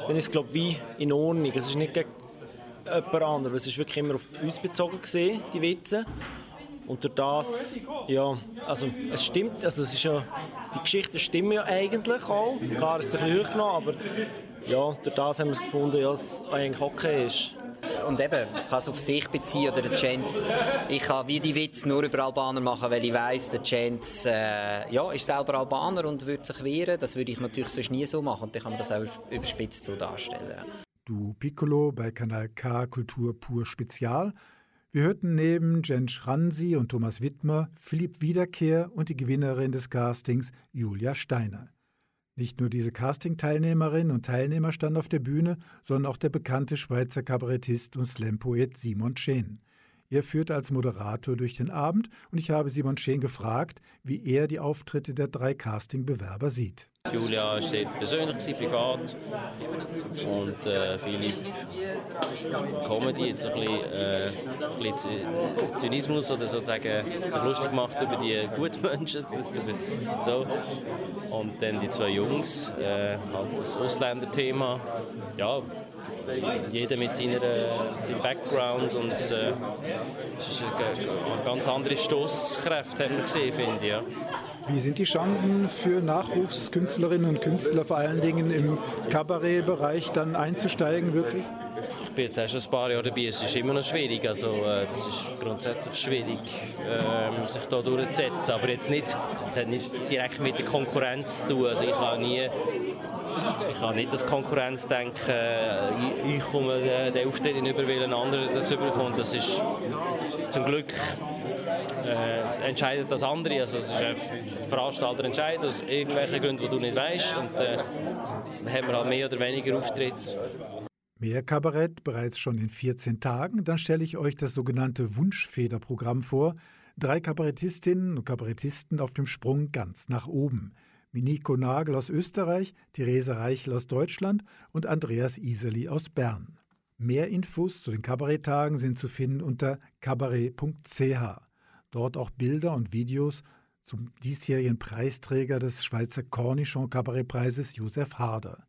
dann ist es glaube wie in Ordnung. Es ist nicht gegen jemand anderen, es ist wirklich immer auf uns bezogen gesehen, die Witze. Und durch das, ja, also es stimmt, also es ist ja, die Geschichten stimmen ja eigentlich auch. Klar ist es ein bisschen hochgenommen, aber ja, durch das haben wir es gefunden, ja, dass es eigentlich okay ist und eben, ich kann es auf sich beziehen oder der Chance, ich kann wie die Witze nur über Albaner machen, weil ich weiss, der Chance äh, ja, ist selber Albaner und würde sich wehren. Das würde ich natürlich sonst nie so machen und dann kann man das auch überspitzt so darstellen. Du Piccolo bei Kanal K Kultur pur Spezial. Wir hörten neben Jen Schransi und Thomas Wittmer Philipp Wiederkehr und die Gewinnerin des Castings Julia Steiner. Nicht nur diese Casting-Teilnehmerinnen und Teilnehmer standen auf der Bühne, sondern auch der bekannte Schweizer Kabarettist und Slam-Poet Simon Scheen. Er führte als Moderator durch den Abend und ich habe Simon Scheen gefragt, wie er die Auftritte der drei Casting-Bewerber sieht. Julia war sehr persönlich, privat. Und äh, Philipp Comedy, jetzt ein bisschen, äh, bisschen Zynismus oder sozusagen sich lustig gemacht über die guten Menschen. so. Und dann die zwei Jungs, äh, halt das Ausländerthema. Ja, jeder mit seiner, seinem Background und äh, es ist eine, ganz andere Stoßkräfte haben wir gesehen, finde ich. Ja. Wie sind die Chancen für Nachwuchskünstlerinnen und Künstler vor allen Dingen im Kabarettbereich dann einzusteigen wirklich? Bin jetzt erst ein paar Jahre dabei, es ist immer noch schwierig, also äh, das ist grundsätzlich schwierig, äh, sich da durchzusetzen, aber jetzt nicht, es hat nicht direkt mit der Konkurrenz zu tun, also ich habe nie ich kann nicht das Konkurrenz denken, ich, komme den Auftritt über, weil ein anderer das überkommt. Das ist zum Glück äh, entscheidet das andere. Also es ist ein Veranstalter entscheidet aus irgendwelchen Gründen, die du nicht weißt. Und äh, dann haben wir halt mehr oder weniger Auftritt. Mehr Kabarett bereits schon in 14 Tagen. Dann stelle ich euch das sogenannte Wunschfederprogramm vor. Drei Kabarettistinnen und Kabarettisten auf dem Sprung ganz nach oben. Miniko Nagel aus Österreich, Therese Reichel aus Deutschland und Andreas Iseli aus Bern. Mehr Infos zu den Kabaretttagen sind zu finden unter kabarett.ch. Dort auch Bilder und Videos zum diesjährigen Preisträger des Schweizer Cornichon Kabarettpreises Josef Harder.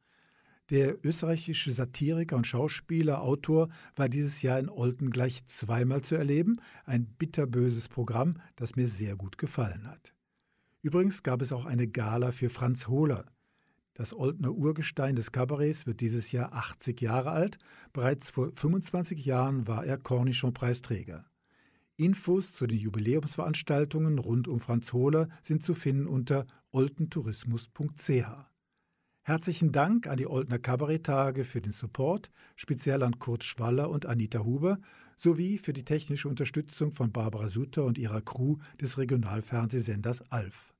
Der österreichische Satiriker und Schauspieler, Autor war dieses Jahr in Olten gleich zweimal zu erleben. Ein bitterböses Programm, das mir sehr gut gefallen hat. Übrigens gab es auch eine Gala für Franz Hohler. Das Oldner Urgestein des Kabarets wird dieses Jahr 80 Jahre alt. Bereits vor 25 Jahren war er Cornichon-Preisträger. Infos zu den Jubiläumsveranstaltungen rund um Franz Hohler sind zu finden unter oltentourismus.ch. Herzlichen Dank an die Oldner Kabaretttage für den Support, speziell an Kurt Schwaller und Anita Huber, sowie für die technische Unterstützung von Barbara Sutter und ihrer Crew des Regionalfernsehsenders ALF.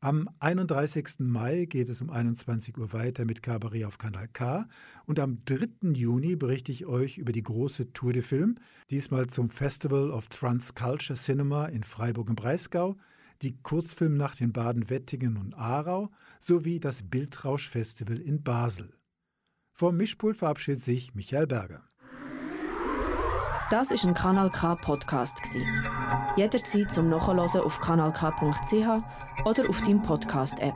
Am 31. Mai geht es um 21 Uhr weiter mit Cabaret auf Kanal K und am 3. Juni berichte ich euch über die große Tour de Film, diesmal zum Festival of Trans Culture Cinema in Freiburg im Breisgau, die Kurzfilmnacht in Baden-Wettingen und Aarau sowie das Bildrausch-Festival in Basel. Vom Mischpult verabschiedet sich Michael Berger. Das ist ein Kanal K Podcast Jederzeit zum Nachhören auf kanalk.ch oder auf deinem Podcast App.